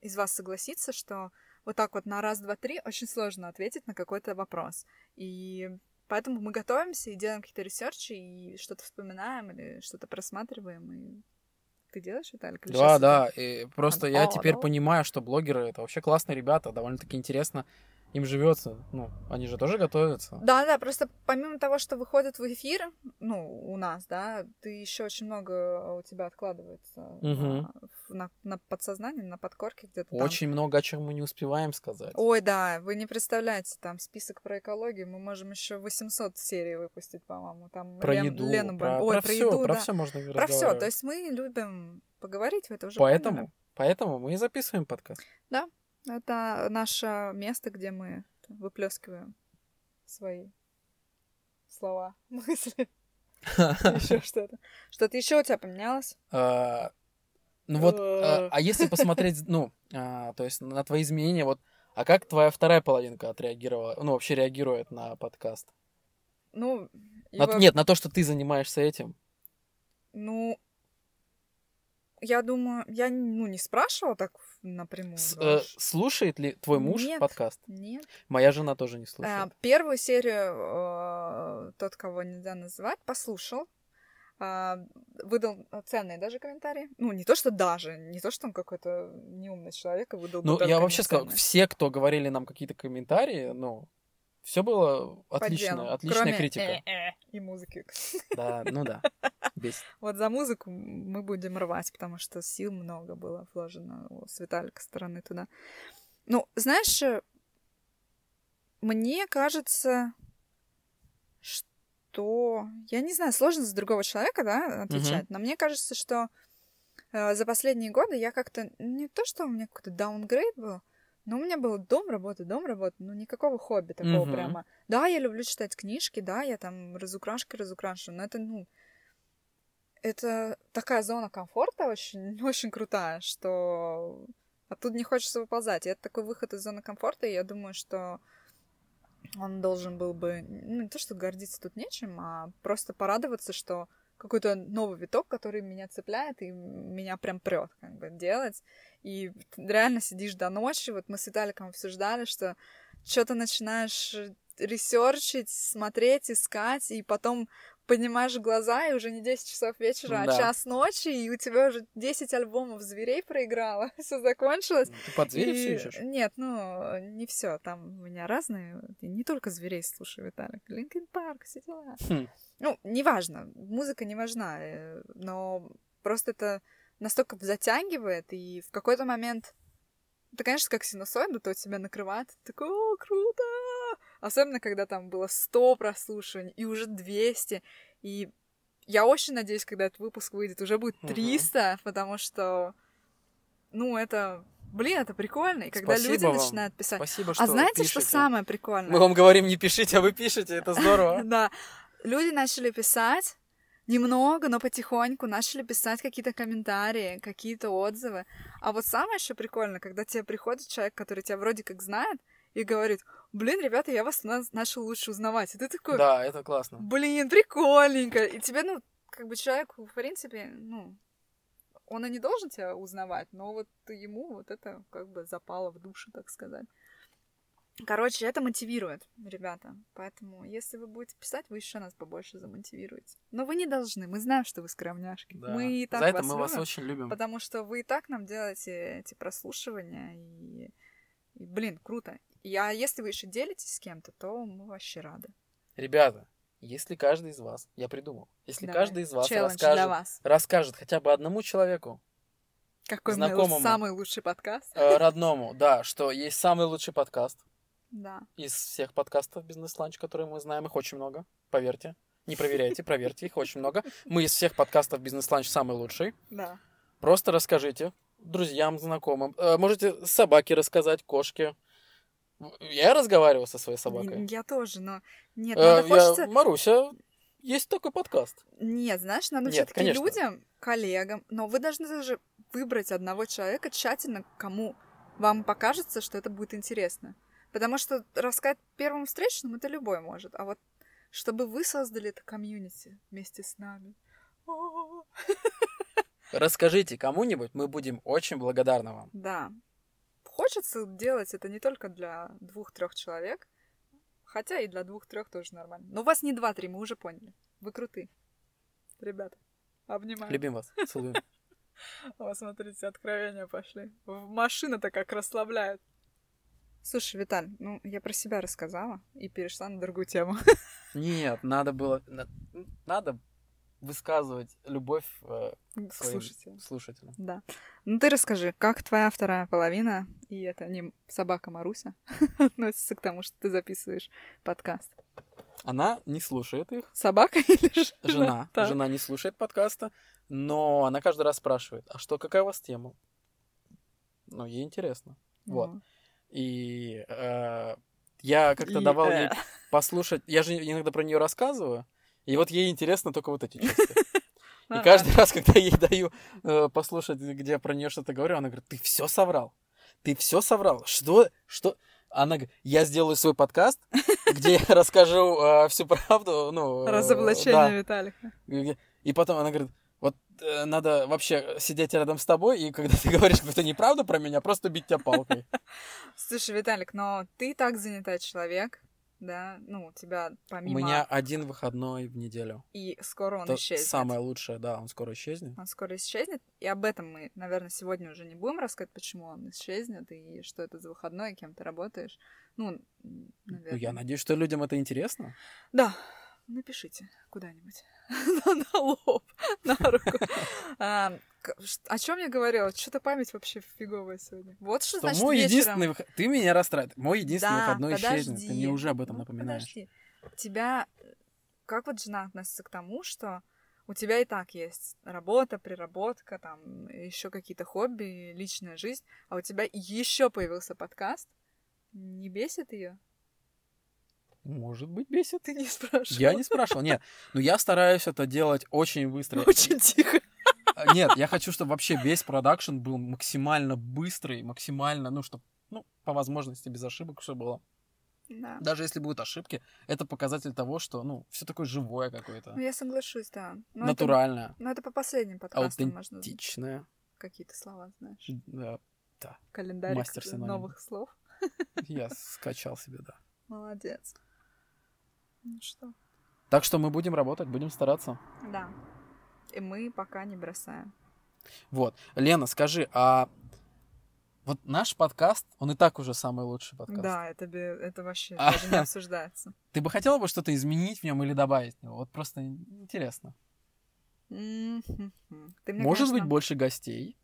из вас согласится, что вот так вот на раз, два, три очень сложно ответить на какой-то вопрос. И поэтому мы готовимся и делаем какие-то ресерчи, и что-то вспоминаем или что-то просматриваем. И ты делаешь, Виталик? Да, да. И просто А, я а, теперь да. понимаю, что блогеры это вообще классные ребята, довольно-таки интересно им живется. Ну, они же тоже готовятся. Да, да, просто помимо того, что выходит в эфир, ну, у нас, да, ты еще очень много у тебя откладывается Мгм. на, на, на подсознании, на подкорке где-то там. Очень много о чем мы не успеваем сказать. Ой, да, вы не представляете, там список про экологию, мы можем еще 800 серий выпустить, по-моему, там Про Лен- еду, Лену про, Ой, про про все, еду, про да. все можно Про все, то есть мы любим поговорить, вы это уже Поэтому, поняли. поэтому мы и записываем подкаст. Это наше место, где мы выплескиваем свои слова, мысли. Еще что-то. Что-то еще у тебя поменялось? А, Ну вот, а а если посмотреть, ну, а, то есть на твои изменения, вот, а как твоя вторая половинка отреагировала, ну, вообще реагирует на подкаст? Ну, Нет, на то, что ты занимаешься этим. ну, я думаю, я ну не спрашивала так напрямую. С- э, слушает ли твой муж Нет. подкаст? Нет. Моя жена тоже не слушает. первую серию э, тот, кого нельзя называть, послушал. А, выдал ценные даже комментарии. Ну, не то, что даже, не то, что он какой-то неумный человек и выдал Ну, я вообще сказал, все, кто говорили нам какие-то комментарии, ну, все было отлично, делу. отличная Кроме критика. «э-э» и музыки. Да, ну да, бесит. Вот за музыку мы будем рвать, потому что сил много было вложено у с Виталика стороны туда. Ну, знаешь, э, мне кажется, что... Я не знаю, сложно за другого человека, да, отвечать, но мне кажется, что э, за последние годы я как-то... Не то, что у меня какой-то даунгрейд был, но у меня был дом, работа, дом, работа, ну никакого хобби такого Мгм. прямо. Да, я люблю читать книжки, да, я там разукрашки разукрашиваю, но это, ну, это такая зона комфорта очень, очень крутая, что оттуда не хочется выползать. И это такой выход из зоны комфорта, и я думаю, что он должен был бы, ну, не то, что гордиться тут нечем, а просто порадоваться, что какой-то новый виток, который меня цепляет и меня прям прет, как бы, делать. И реально сидишь до ночи. Вот мы с Виталиком обсуждали, что что-то начинаешь ресерчить, смотреть, искать, и потом поднимаешь глаза, и уже не 10 часов вечера, а Да. час ночи, и у тебя уже 10 альбомов зверей проиграло, все закончилось. Ты под зверя И- все ищешь? Нет, ну, не все. Там у меня разные. Я не только зверей слушаю, Виталик. Линкен Парк, все дела. Хм. Ну, неважно. Музыка не важна. э, Но просто это настолько затягивает, и в какой-то момент это, конечно, как синусоида, то тебя накрывает, ты такой, о, круто! Особенно, когда там было 100 прослушиваний и уже 200. И я очень надеюсь, когда этот выпуск выйдет, уже будет Мгм. 300, потому что, ну, это, блин, это прикольно. И когда Спасибо люди вам. начинают писать. Спасибо, что А знаете, что пишете. самое прикольное? Мы вам говорим, не пишите, а вы пишете, это здорово. Да. Люди начали писать немного, но потихоньку начали писать какие-то комментарии, какие-то отзывы. А вот самое еще прикольно, когда тебе приходит человек, который тебя вроде как знает, и говорит, блин, ребята, я вас на- начал лучше узнавать. И ты такой, Да, это классно. блин, прикольненько. И тебе, ну, как бы человек, в принципе, ну, он и не должен тебя узнавать, но вот ему вот это как бы запало в душу, так сказать. Короче, это мотивирует, ребята. Поэтому, если вы будете писать, вы еще нас побольше замотивируете. Но вы не должны. Мы знаем, что вы скромняшки. Да. Мы и так За это вас мы вас любим, очень любим. потому что вы и так нам делаете эти прослушивания. И, и, блин, круто. И, а если вы еще делитесь с кем-то, то мы вообще рады. Ребята, если каждый из вас, я придумал, если Давай. каждый из вас Челлендж расскажет, вас. расскажет хотя бы одному человеку Какой знакомому. самый лучший подкаст? э, родному, да, что есть самый лучший подкаст Да. из всех подкастов «Бизнес-ланч», которые мы знаем. Их очень много, поверьте. Не проверяйте, проверьте, их очень много. Мы из всех подкастов «Бизнес-ланч» самый лучший. Да. Просто расскажите друзьям, знакомым. Э, Можете собаке рассказать, кошке. Я разговаривал со своей собакой. Я тоже, но нет, Э, надо я- хочется... Маруся, есть такой подкаст. Нет, знаешь, надо Нет, все-таки конечно. людям, коллегам, но вы должны даже выбрать одного человека тщательно, кому вам покажется, что это будет интересно. Потому что рассказать первому встречному это любой может. А вот чтобы вы создали это комьюнити вместе с нами. Расскажите кому-нибудь, мы будем очень благодарны вам. Да. Хочется делать это не только для двух-трех человек, хотя и для двух-трех тоже нормально. Но у вас не два-три, мы уже поняли. Вы круты. Ребята, обнимаю. Любим вас. Целуем. О, смотрите, откровения пошли. Машина-то как расслабляет. Слушай, Виталь, ну, я про себя рассказала и перешла на другую тему. Нет, надо было... на- Надо высказывать любовь э, к своим слушателям. Да. Ну, ты расскажи, как твоя вторая половина, и это не собака Маруся, относится к тому, что ты записываешь подкаст? Она не слушает их. Собака или жена? Жена. Так. Жена не слушает подкаста, но она каждый раз спрашивает, а что, какая у вас тема? Ну, ей интересно. Вот. И э, я как-то И, давал э. ей послушать. Я же иногда про нее рассказываю. И вот ей интересно только вот эти части. И каждый раз, когда я ей даю э, послушать, где я про нее что-то говорю, она говорит, ты все соврал. Ты все соврал. Что? Что? Она говорит, я сделаю свой подкаст, где я расскажу э, всю правду. Ну, э, Разоблачение Виталика. да. И потом она говорит, вот э, надо вообще сидеть рядом с тобой, и когда ты говоришь какую-то неправду про меня, просто бить тебя палкой. Слушай, Виталик, но ты так занятой человек, да? Ну, у тебя У помимо... меня один выходной в неделю. И скоро он Это исчезнет. самое лучшее, да, он скоро исчезнет. Он скоро исчезнет. И об этом мы, наверное, сегодня уже не будем рассказывать, почему он исчезнет и что это за выходной, кем ты работаешь. Ну, м, Ну, наверное. я надеюсь, что людям это интересно. Да, напишите куда-нибудь. На лоб, на руку. А, О чем я говорила? Что-то память вообще фиговая сегодня. Вот что Что значит мой вечером. единственный выход... Ты меня расстраиваешь. Мой единственный Да, выходной исчезнет. Ты подожди. мне уже об этом Ну, напоминаешь. подожди. Тебя... э, Как вот жена относится к тому, что у тебя и так есть работа, приработка, там еще какие-то хобби, личная жизнь, а у тебя еще появился подкаст? Не бесит ее? Может быть, бесит. Ты не спрашивал. Я не спрашивал, нет. Но я стараюсь это делать очень быстро. Очень тихо. А, Нет, я хочу, чтобы вообще весь продакшн был максимально быстрый, максимально, ну, чтобы, ну, по возможности без ошибок, что было. Да. Даже если будут ошибки, это показатель того, что, ну, все такое живое какое-то, Ну, я соглашусь, да. Но натуральное, Это, ну, это по последним подкастам можно аутентичное. какие-то слова, знаешь. Да, Мастер синонимов. новых слов. я скачал себе, да. Молодец. Ну что? Так что мы будем работать, будем стараться. Да. И мы пока не бросаем. Вот. Лена, скажи, а вот наш подкаст, он и так уже самый лучший подкаст. Да, это, это вообще А. даже не обсуждается. Ты бы хотела бы что-то изменить в нем или добавить в него? Вот просто интересно. Ты мне, Может конечно- быть, больше гостей?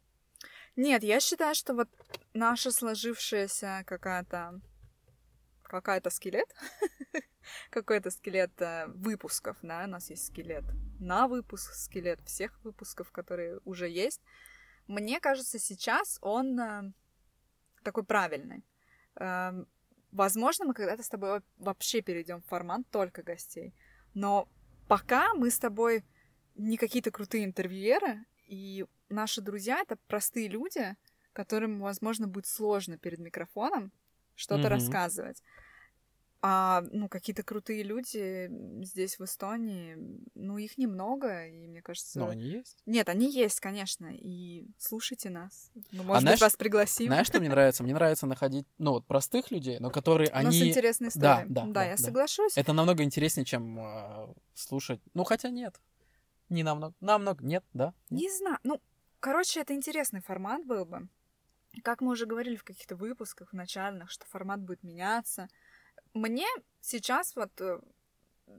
Нет, я считаю, что вот наша сложившаяся какая-то какая-то скелет, какой-то скелет э, выпусков, да, у нас есть скелет на выпуск, скелет всех выпусков, которые уже есть. Мне кажется, сейчас он э, такой правильный. Эм, Возможно, мы когда-то с тобой во- вообще перейдем в формат только гостей. Но пока мы с тобой не какие-то крутые интервьюеры, и наши друзья — это простые люди, которым, возможно, будет сложно перед микрофоном что-то Мгм. рассказывать. А, ну, какие-то крутые люди здесь, в Эстонии, ну, их немного, и мне кажется... Но они есть. Нет, они есть, конечно, и слушайте нас. Мы, может А знаешь- быть, вас пригласим. Знаешь, что мне нравится? Мне нравится находить, ну, вот простых людей, но которые У нас они... интересная Да, история. да, да, я да. соглашусь. Это намного интереснее, чем э, слушать. Ну, хотя нет. Не намного. Намного. Нет, да? Нет? Не знаю. Ну, короче, это интересный формат был бы. Как мы уже говорили в каких-то выпусках в начальных, что формат будет меняться. Мне сейчас вот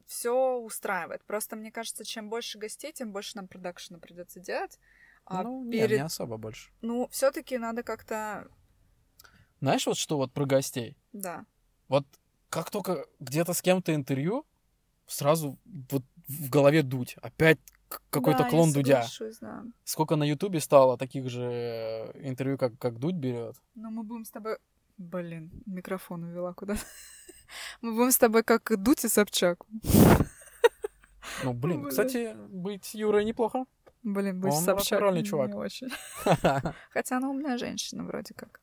все устраивает. Просто мне кажется, чем больше гостей, тем больше нам продакшена придется делать. А ну, не, перед... не особо больше. Ну, все-таки надо как-то... Знаешь, вот что вот про гостей? Да. Вот как только где-то с кем-то интервью, сразу вот в голове дуть. Опять какой-то Да, клон Дудя. да. Сколько на Ютубе стало таких же э, интервью, как, как Дудь берет. Но мы будем с тобой... Блин, микрофон увела куда Мы будем с тобой как Дудь и Собчак. Ну, блин, кстати, быть Юрой неплохо. Блин, быть Он Собчак натуральный не чувак. очень. Хотя она умная женщина вроде как.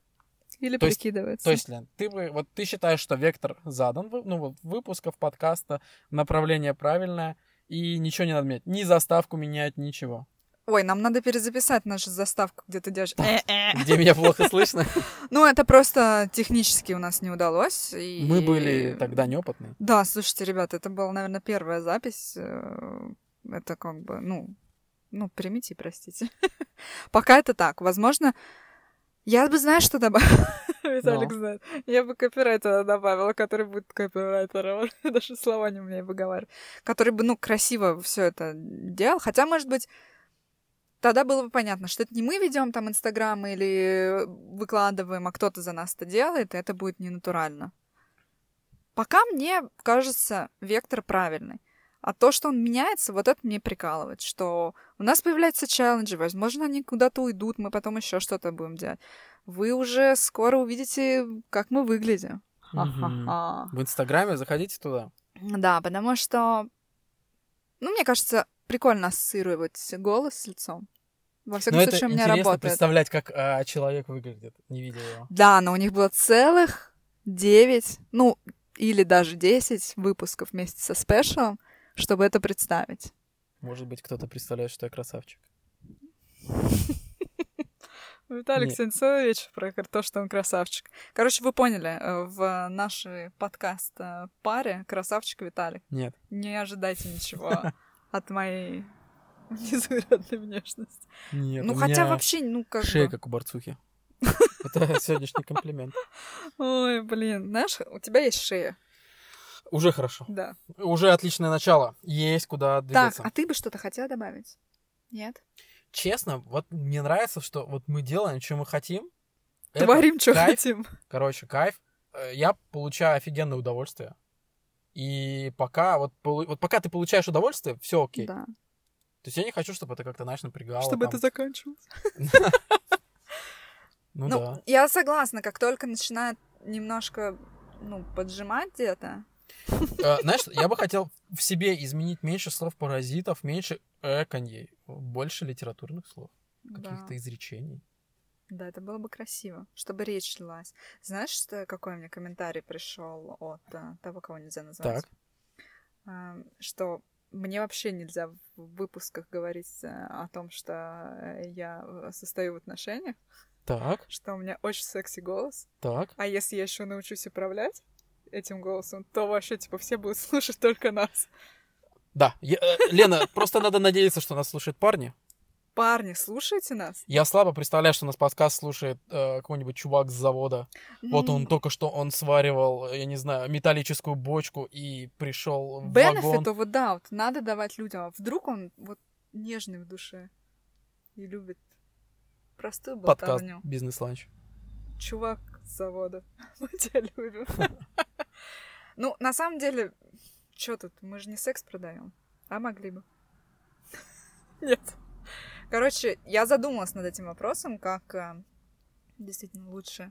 Или То есть- прикидывается. То есть, Лен, ты бы, вот ты считаешь, что вектор задан, ну, вот выпусков подкаста, направление правильное, и ничего не надо менять. Ни заставку менять, ничего. Ой, нам надо перезаписать нашу заставку, где ты делаешь... «э-э». Где меня плохо слышно. Ну, это просто технически у нас не удалось. и- Мы были тогда неопытные. Да, слушайте, ребята, это была, наверное, первая запись. э, Это как бы, ну, ну, примите, простите. Пока это так. Возможно, я бы, знаешь, что добавила? Виталик Ну. знает. Я бы копирайтера добавила, который будет копирайтером. Даже слова не умею выговаривать. Который бы, ну, красиво все это делал. Хотя, может быть, тогда было бы понятно, что это не мы ведем там Инстаграм или выкладываем, а кто-то за нас это делает, и это будет ненатурально. Пока мне кажется вектор правильный. А то, что он меняется, вот это мне прикалывает, что у нас появляются челленджи, возможно, они куда-то уйдут, мы потом еще что-то будем делать. Вы уже скоро увидите, как мы выглядим. Ха-ха-ха. В Инстаграме заходите туда. Да, потому что, ну, мне кажется, прикольно ассоциировать голос с лицом. Во всяком Но это случае, у меня интересно работает. представлять, как а, человек выглядит, не видя его. Да, но у них было целых 9, ну, или даже 10 выпусков вместе со спешалом, чтобы это представить. Может быть, кто-то представляет, что я красавчик. Виталик вечер про то, что он красавчик. Короче, вы поняли, э, в нашей подкаст э, паре красавчик Виталик. Нет. Не ожидайте ничего от моей незаурядной внешности. Нет, ну, у хотя меня вообще, ну, как шея, бы... как у Барцухи. Это сегодняшний комплимент. Ой, блин, знаешь, у тебя есть шея, Уже хорошо. да. Уже отличное начало. Есть куда Так, двигаться. а ты бы что-то хотела добавить? Нет? Честно, вот мне нравится, что вот мы делаем, что мы хотим. Творим, что хотим. Короче, кайф. Э, Я получаю офигенное удовольствие. И пока вот, вот пока ты получаешь удовольствие, все окей. Да. То есть я не хочу, чтобы это как-то, знаешь, напрягало. Чтобы там. это заканчивалось. Ну, Ну, да. я согласна, как только начинает немножко, ну, поджимать где-то. Э, Знаешь, я бы хотел в себе изменить меньше слов паразитов, меньше эконьей, больше литературных слов, каких-то изречений. да, это было бы красиво, чтобы речь лилась. Знаешь, что, какой мне комментарий пришел от а, того, кого нельзя назвать? Так. А, что мне вообще нельзя в выпусках говорить э, о том, что э, я э, состою в отношениях, Так, что у меня очень секси голос. так. А если я еще научусь управлять этим голосом, то вообще, типа, все будут слушать только нас. Да, я- э, Лена, просто надо надеяться, что нас слушают парни. Парни, слушайте нас. Я слабо представляю, что нас подкаст слушает э, какой-нибудь чувак с завода. Вот он только что он сваривал, я не знаю, металлическую бочку и пришел в Benefit вагон. of a doubt надо давать людям. А вдруг он вот нежный в душе и любит простую Подкаст болтовню. «Бизнес-ланч». Чувак с завода. Мы тебя любим. Ну, на самом деле, что тут? Мы же не секс продаем. А могли бы. Нет. Короче, я задумалась над этим вопросом, как э, действительно лучше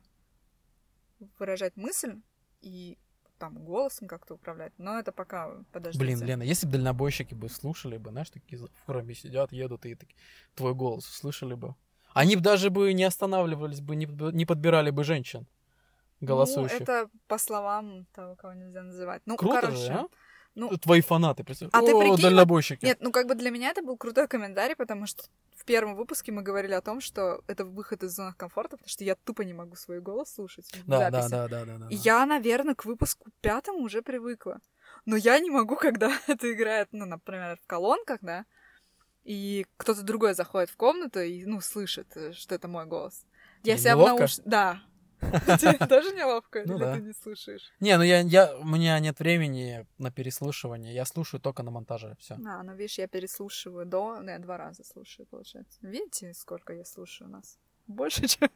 выражать мысль и там голосом как-то управлять. Но это пока подождите. Блин, Лена, если бы дальнобойщики бы слушали бы, знаешь, такие за фурами сидят, едут и так, твой голос услышали бы. Они бы даже бы не останавливались бы, не, не подбирали бы женщин голосующих. Ну, это по словам того, кого нельзя называть. Ну, Круто короче. же, а? ну- Твои фанаты, представь. А ты О, прикинь, вот- дальнобойщики. Нет, ну как бы для меня это был крутой комментарий, потому что в первом выпуске мы говорили о том, что это выход из зоны комфорта, потому что я тупо не могу свой голос слушать в да, да, записи. да, да, да, да. И я, наверное, к выпуску пятому уже привыкла. Но я не могу, когда это играет, ну, например, в колонках, да, и кто-то другой заходит в комнату и, ну, слышит, э, что это мой голос. Я Тебе себя в науш... Да. Тебе тоже неловко? Ну Или да. ты не слушаешь? Не, ну я, я, у меня нет времени на переслушивание. Я слушаю только на монтаже. Все. А, ну видишь, я переслушиваю до... Ну, я два раза слушаю, получается. Видите, сколько я слушаю у нас? Больше, чем...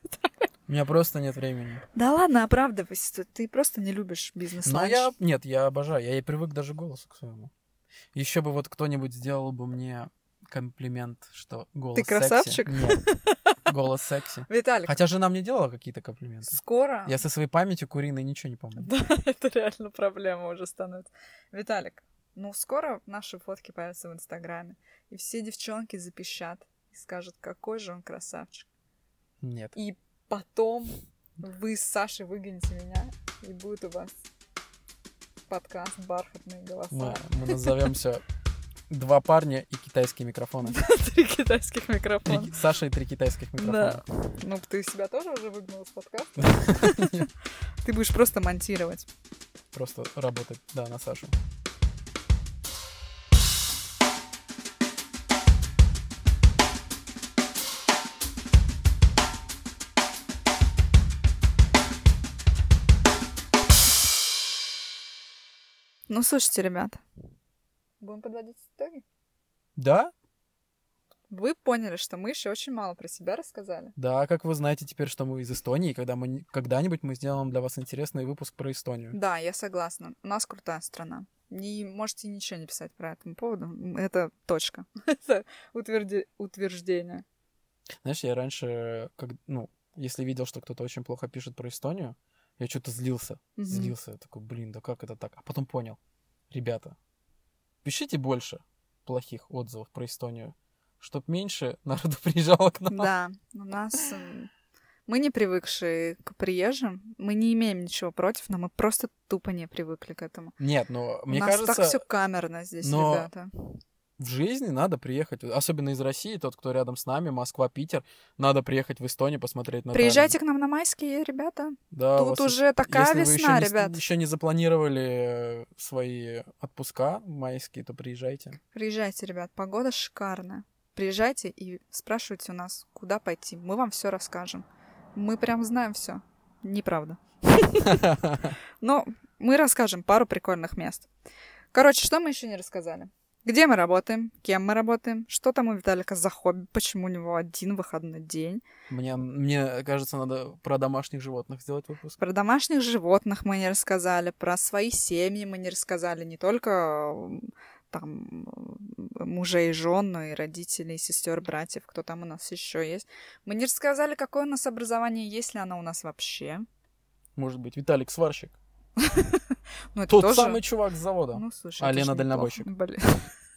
У меня просто нет времени. Да ладно, оправдывайся. Ты просто не любишь бизнес Но я. Нет, я обожаю. Я и привык даже голосу к своему. Еще бы вот кто-нибудь сделал бы мне комплимент, что голос Ты секси. красавчик? Нет. Голос секси. Виталик, Хотя жена мне делала какие-то комплименты. скоро... Я со своей памятью куриной ничего не помню. Да, это реально проблема уже становится. Виталик, ну скоро наши фотки появятся в Инстаграме, и все девчонки запищат и скажут, какой же он красавчик. Нет. И потом вы с Сашей выгоните меня, и будет у вас подкаст «Бархатные голоса». Мы, мы назовемся Два парня и китайские микрофоны. Три китайских микрофона. Саша и три китайских микрофона. Ну, ты себя тоже уже выгнал из подкаста? Ты будешь просто монтировать. Просто работать, да, на Сашу. Ну, слушайте, ребята, будем подводить итоги. Да? Вы поняли, что мы еще очень мало про себя рассказали. Да, как вы знаете теперь, что мы из Эстонии, когда мы когда-нибудь мы сделаем для вас интересный выпуск про Эстонию. Да, я согласна. У нас крутая страна. Не можете ничего не писать про этому поводу. Это точка. Это утверди- утверждение. Знаешь, я раньше, как, ну, если видел, что кто-то очень плохо пишет про Эстонию, я что-то злился. Мгм. Злился. Я такой, блин, да как это так? А потом понял. Ребята, пишите больше плохих отзывов про Эстонию, чтоб меньше народу приезжало к нам. Да, у нас... м, Мы не привыкшие к приезжим. Мы не имеем ничего против, но мы просто тупо не привыкли к этому. Нет, но У мне нас кажется, так все камерно здесь, но ребята. В жизни надо приехать, особенно из России, тот, кто рядом с нами, Москва, Питер, надо приехать в Эстонию, посмотреть на Приезжайте к нам на майские, ребята. Да, Тут вас уже такая Если вы весна, еще ребят. не, еще не запланировали э, свои отпуска майские, то приезжайте. Приезжайте, ребят, погода шикарная. Приезжайте и спрашивайте у нас, куда пойти. Мы вам все расскажем. Мы прям знаем все. Неправда. Но мы расскажем пару прикольных мест. Короче, что мы еще не рассказали? Где мы работаем, кем мы работаем, что там у Виталика за хобби, почему у него один выходной день. Мне, мне кажется, надо про домашних животных сделать выпуск. Про домашних животных мы не рассказали, про свои семьи мы не рассказали, не только м, там м, мужей и жен, но и родителей, сестер, братьев, кто там у нас еще есть. Мы не рассказали, какое у нас образование, есть ли оно у нас вообще. Может быть, Виталик сварщик. Ну, это Тот тоже... самый чувак с завода. Ну, слушай, А Лена дальнобойщик. Блин.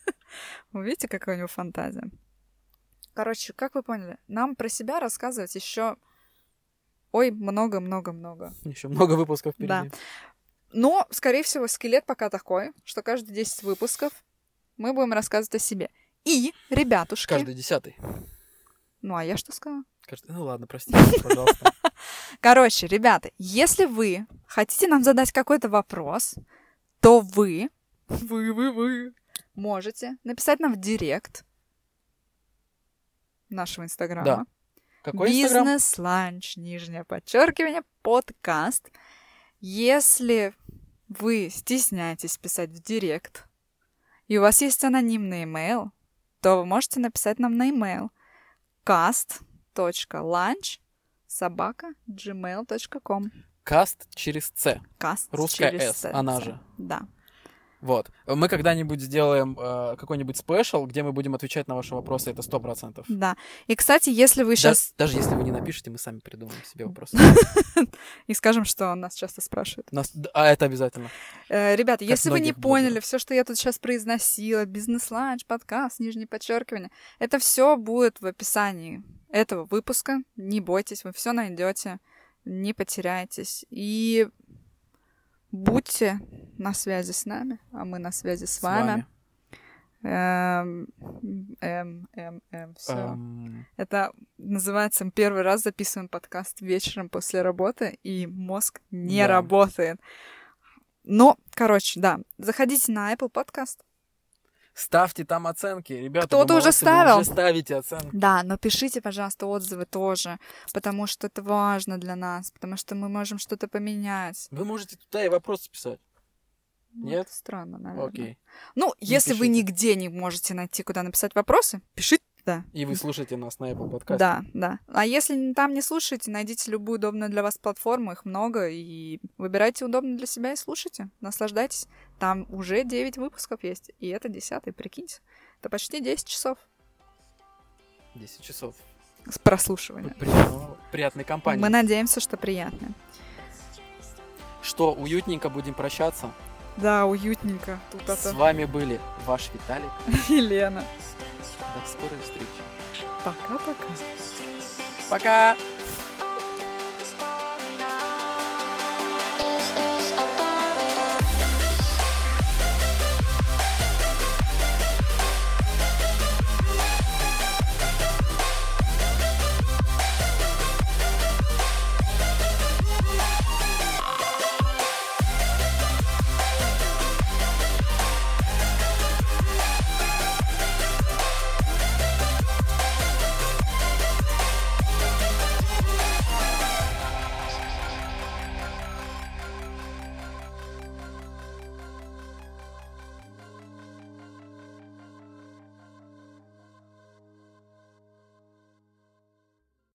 Вы видите, какая у него фантазия? Короче, как вы поняли, нам про себя рассказывать еще ой, много-много-много. Еще много выпусков впереди. Да. Но, скорее всего, скелет пока такой, что каждые 10 выпусков мы будем рассказывать о себе. И, ребятушки... Каждый десятый. Ну, а я что сказала? Каждый... Ну ладно, простите, пожалуйста. Короче, ребята, если вы хотите нам задать какой-то вопрос, то вы, вы, вы, вы, можете написать нам в директ нашего инстаграма. Да. Какой? Бизнес-ланч, нижнее подчеркивание, подкаст. Если вы стесняетесь писать в директ, и у вас есть анонимный имейл, то вы можете написать нам на имейл cast.lunch собака gmail.com Каст через С. Каст Русская через «С», она же. Да. Вот. Мы когда-нибудь сделаем э, какой-нибудь спешл, где мы будем отвечать на ваши вопросы, это сто процентов. Да. И, кстати, если вы сейчас... Даже если вы не напишете, мы сами придумаем себе вопросы. И скажем, что нас часто спрашивают. Нас... А это обязательно. Э, ребята, Как если вы не поняли блогеров. все, что я тут сейчас произносила, бизнес-ланч, подкаст, нижнее подчеркивание, это все будет в описании этого выпуска. Не бойтесь, вы все найдете, не потеряйтесь. И будьте на связи с нами, а мы на связи с, С вами. Эм, эм, эм, эм, всё. Эм, Это называется первый раз записываем подкаст вечером после работы, и мозг не Да. работает. Но, короче, да, заходите на Apple Podcast. Ставьте там оценки. Ребята, Кто-то вы уже вы ставил. уже ставите оценки. Да, но пишите, пожалуйста, отзывы тоже, потому что это важно для нас, потому что мы можем что-то поменять. Вы можете туда и вопросы писать. Ну, Нет? странно, наверное. Окей. Ну, если вы пишите. нигде не можете найти, куда написать вопросы, пишите туда. И вы слушаете нас на Apple подкасте. Да, да. А если там не слушаете, найдите любую удобную для вас платформу, их много, и выбирайте удобно для себя и слушайте, наслаждайтесь. Там уже 9 выпусков есть, и это 10 прикиньте. Это почти 10 часов 10 часов. с прослушивания. Приятного- приятной компании. Мы надеемся, что приятно. Что, уютненько будем прощаться. Да, уютненько. Тут С это вами были ваш Виталик. Елена. До скорой встречи. Пока-пока. Пока!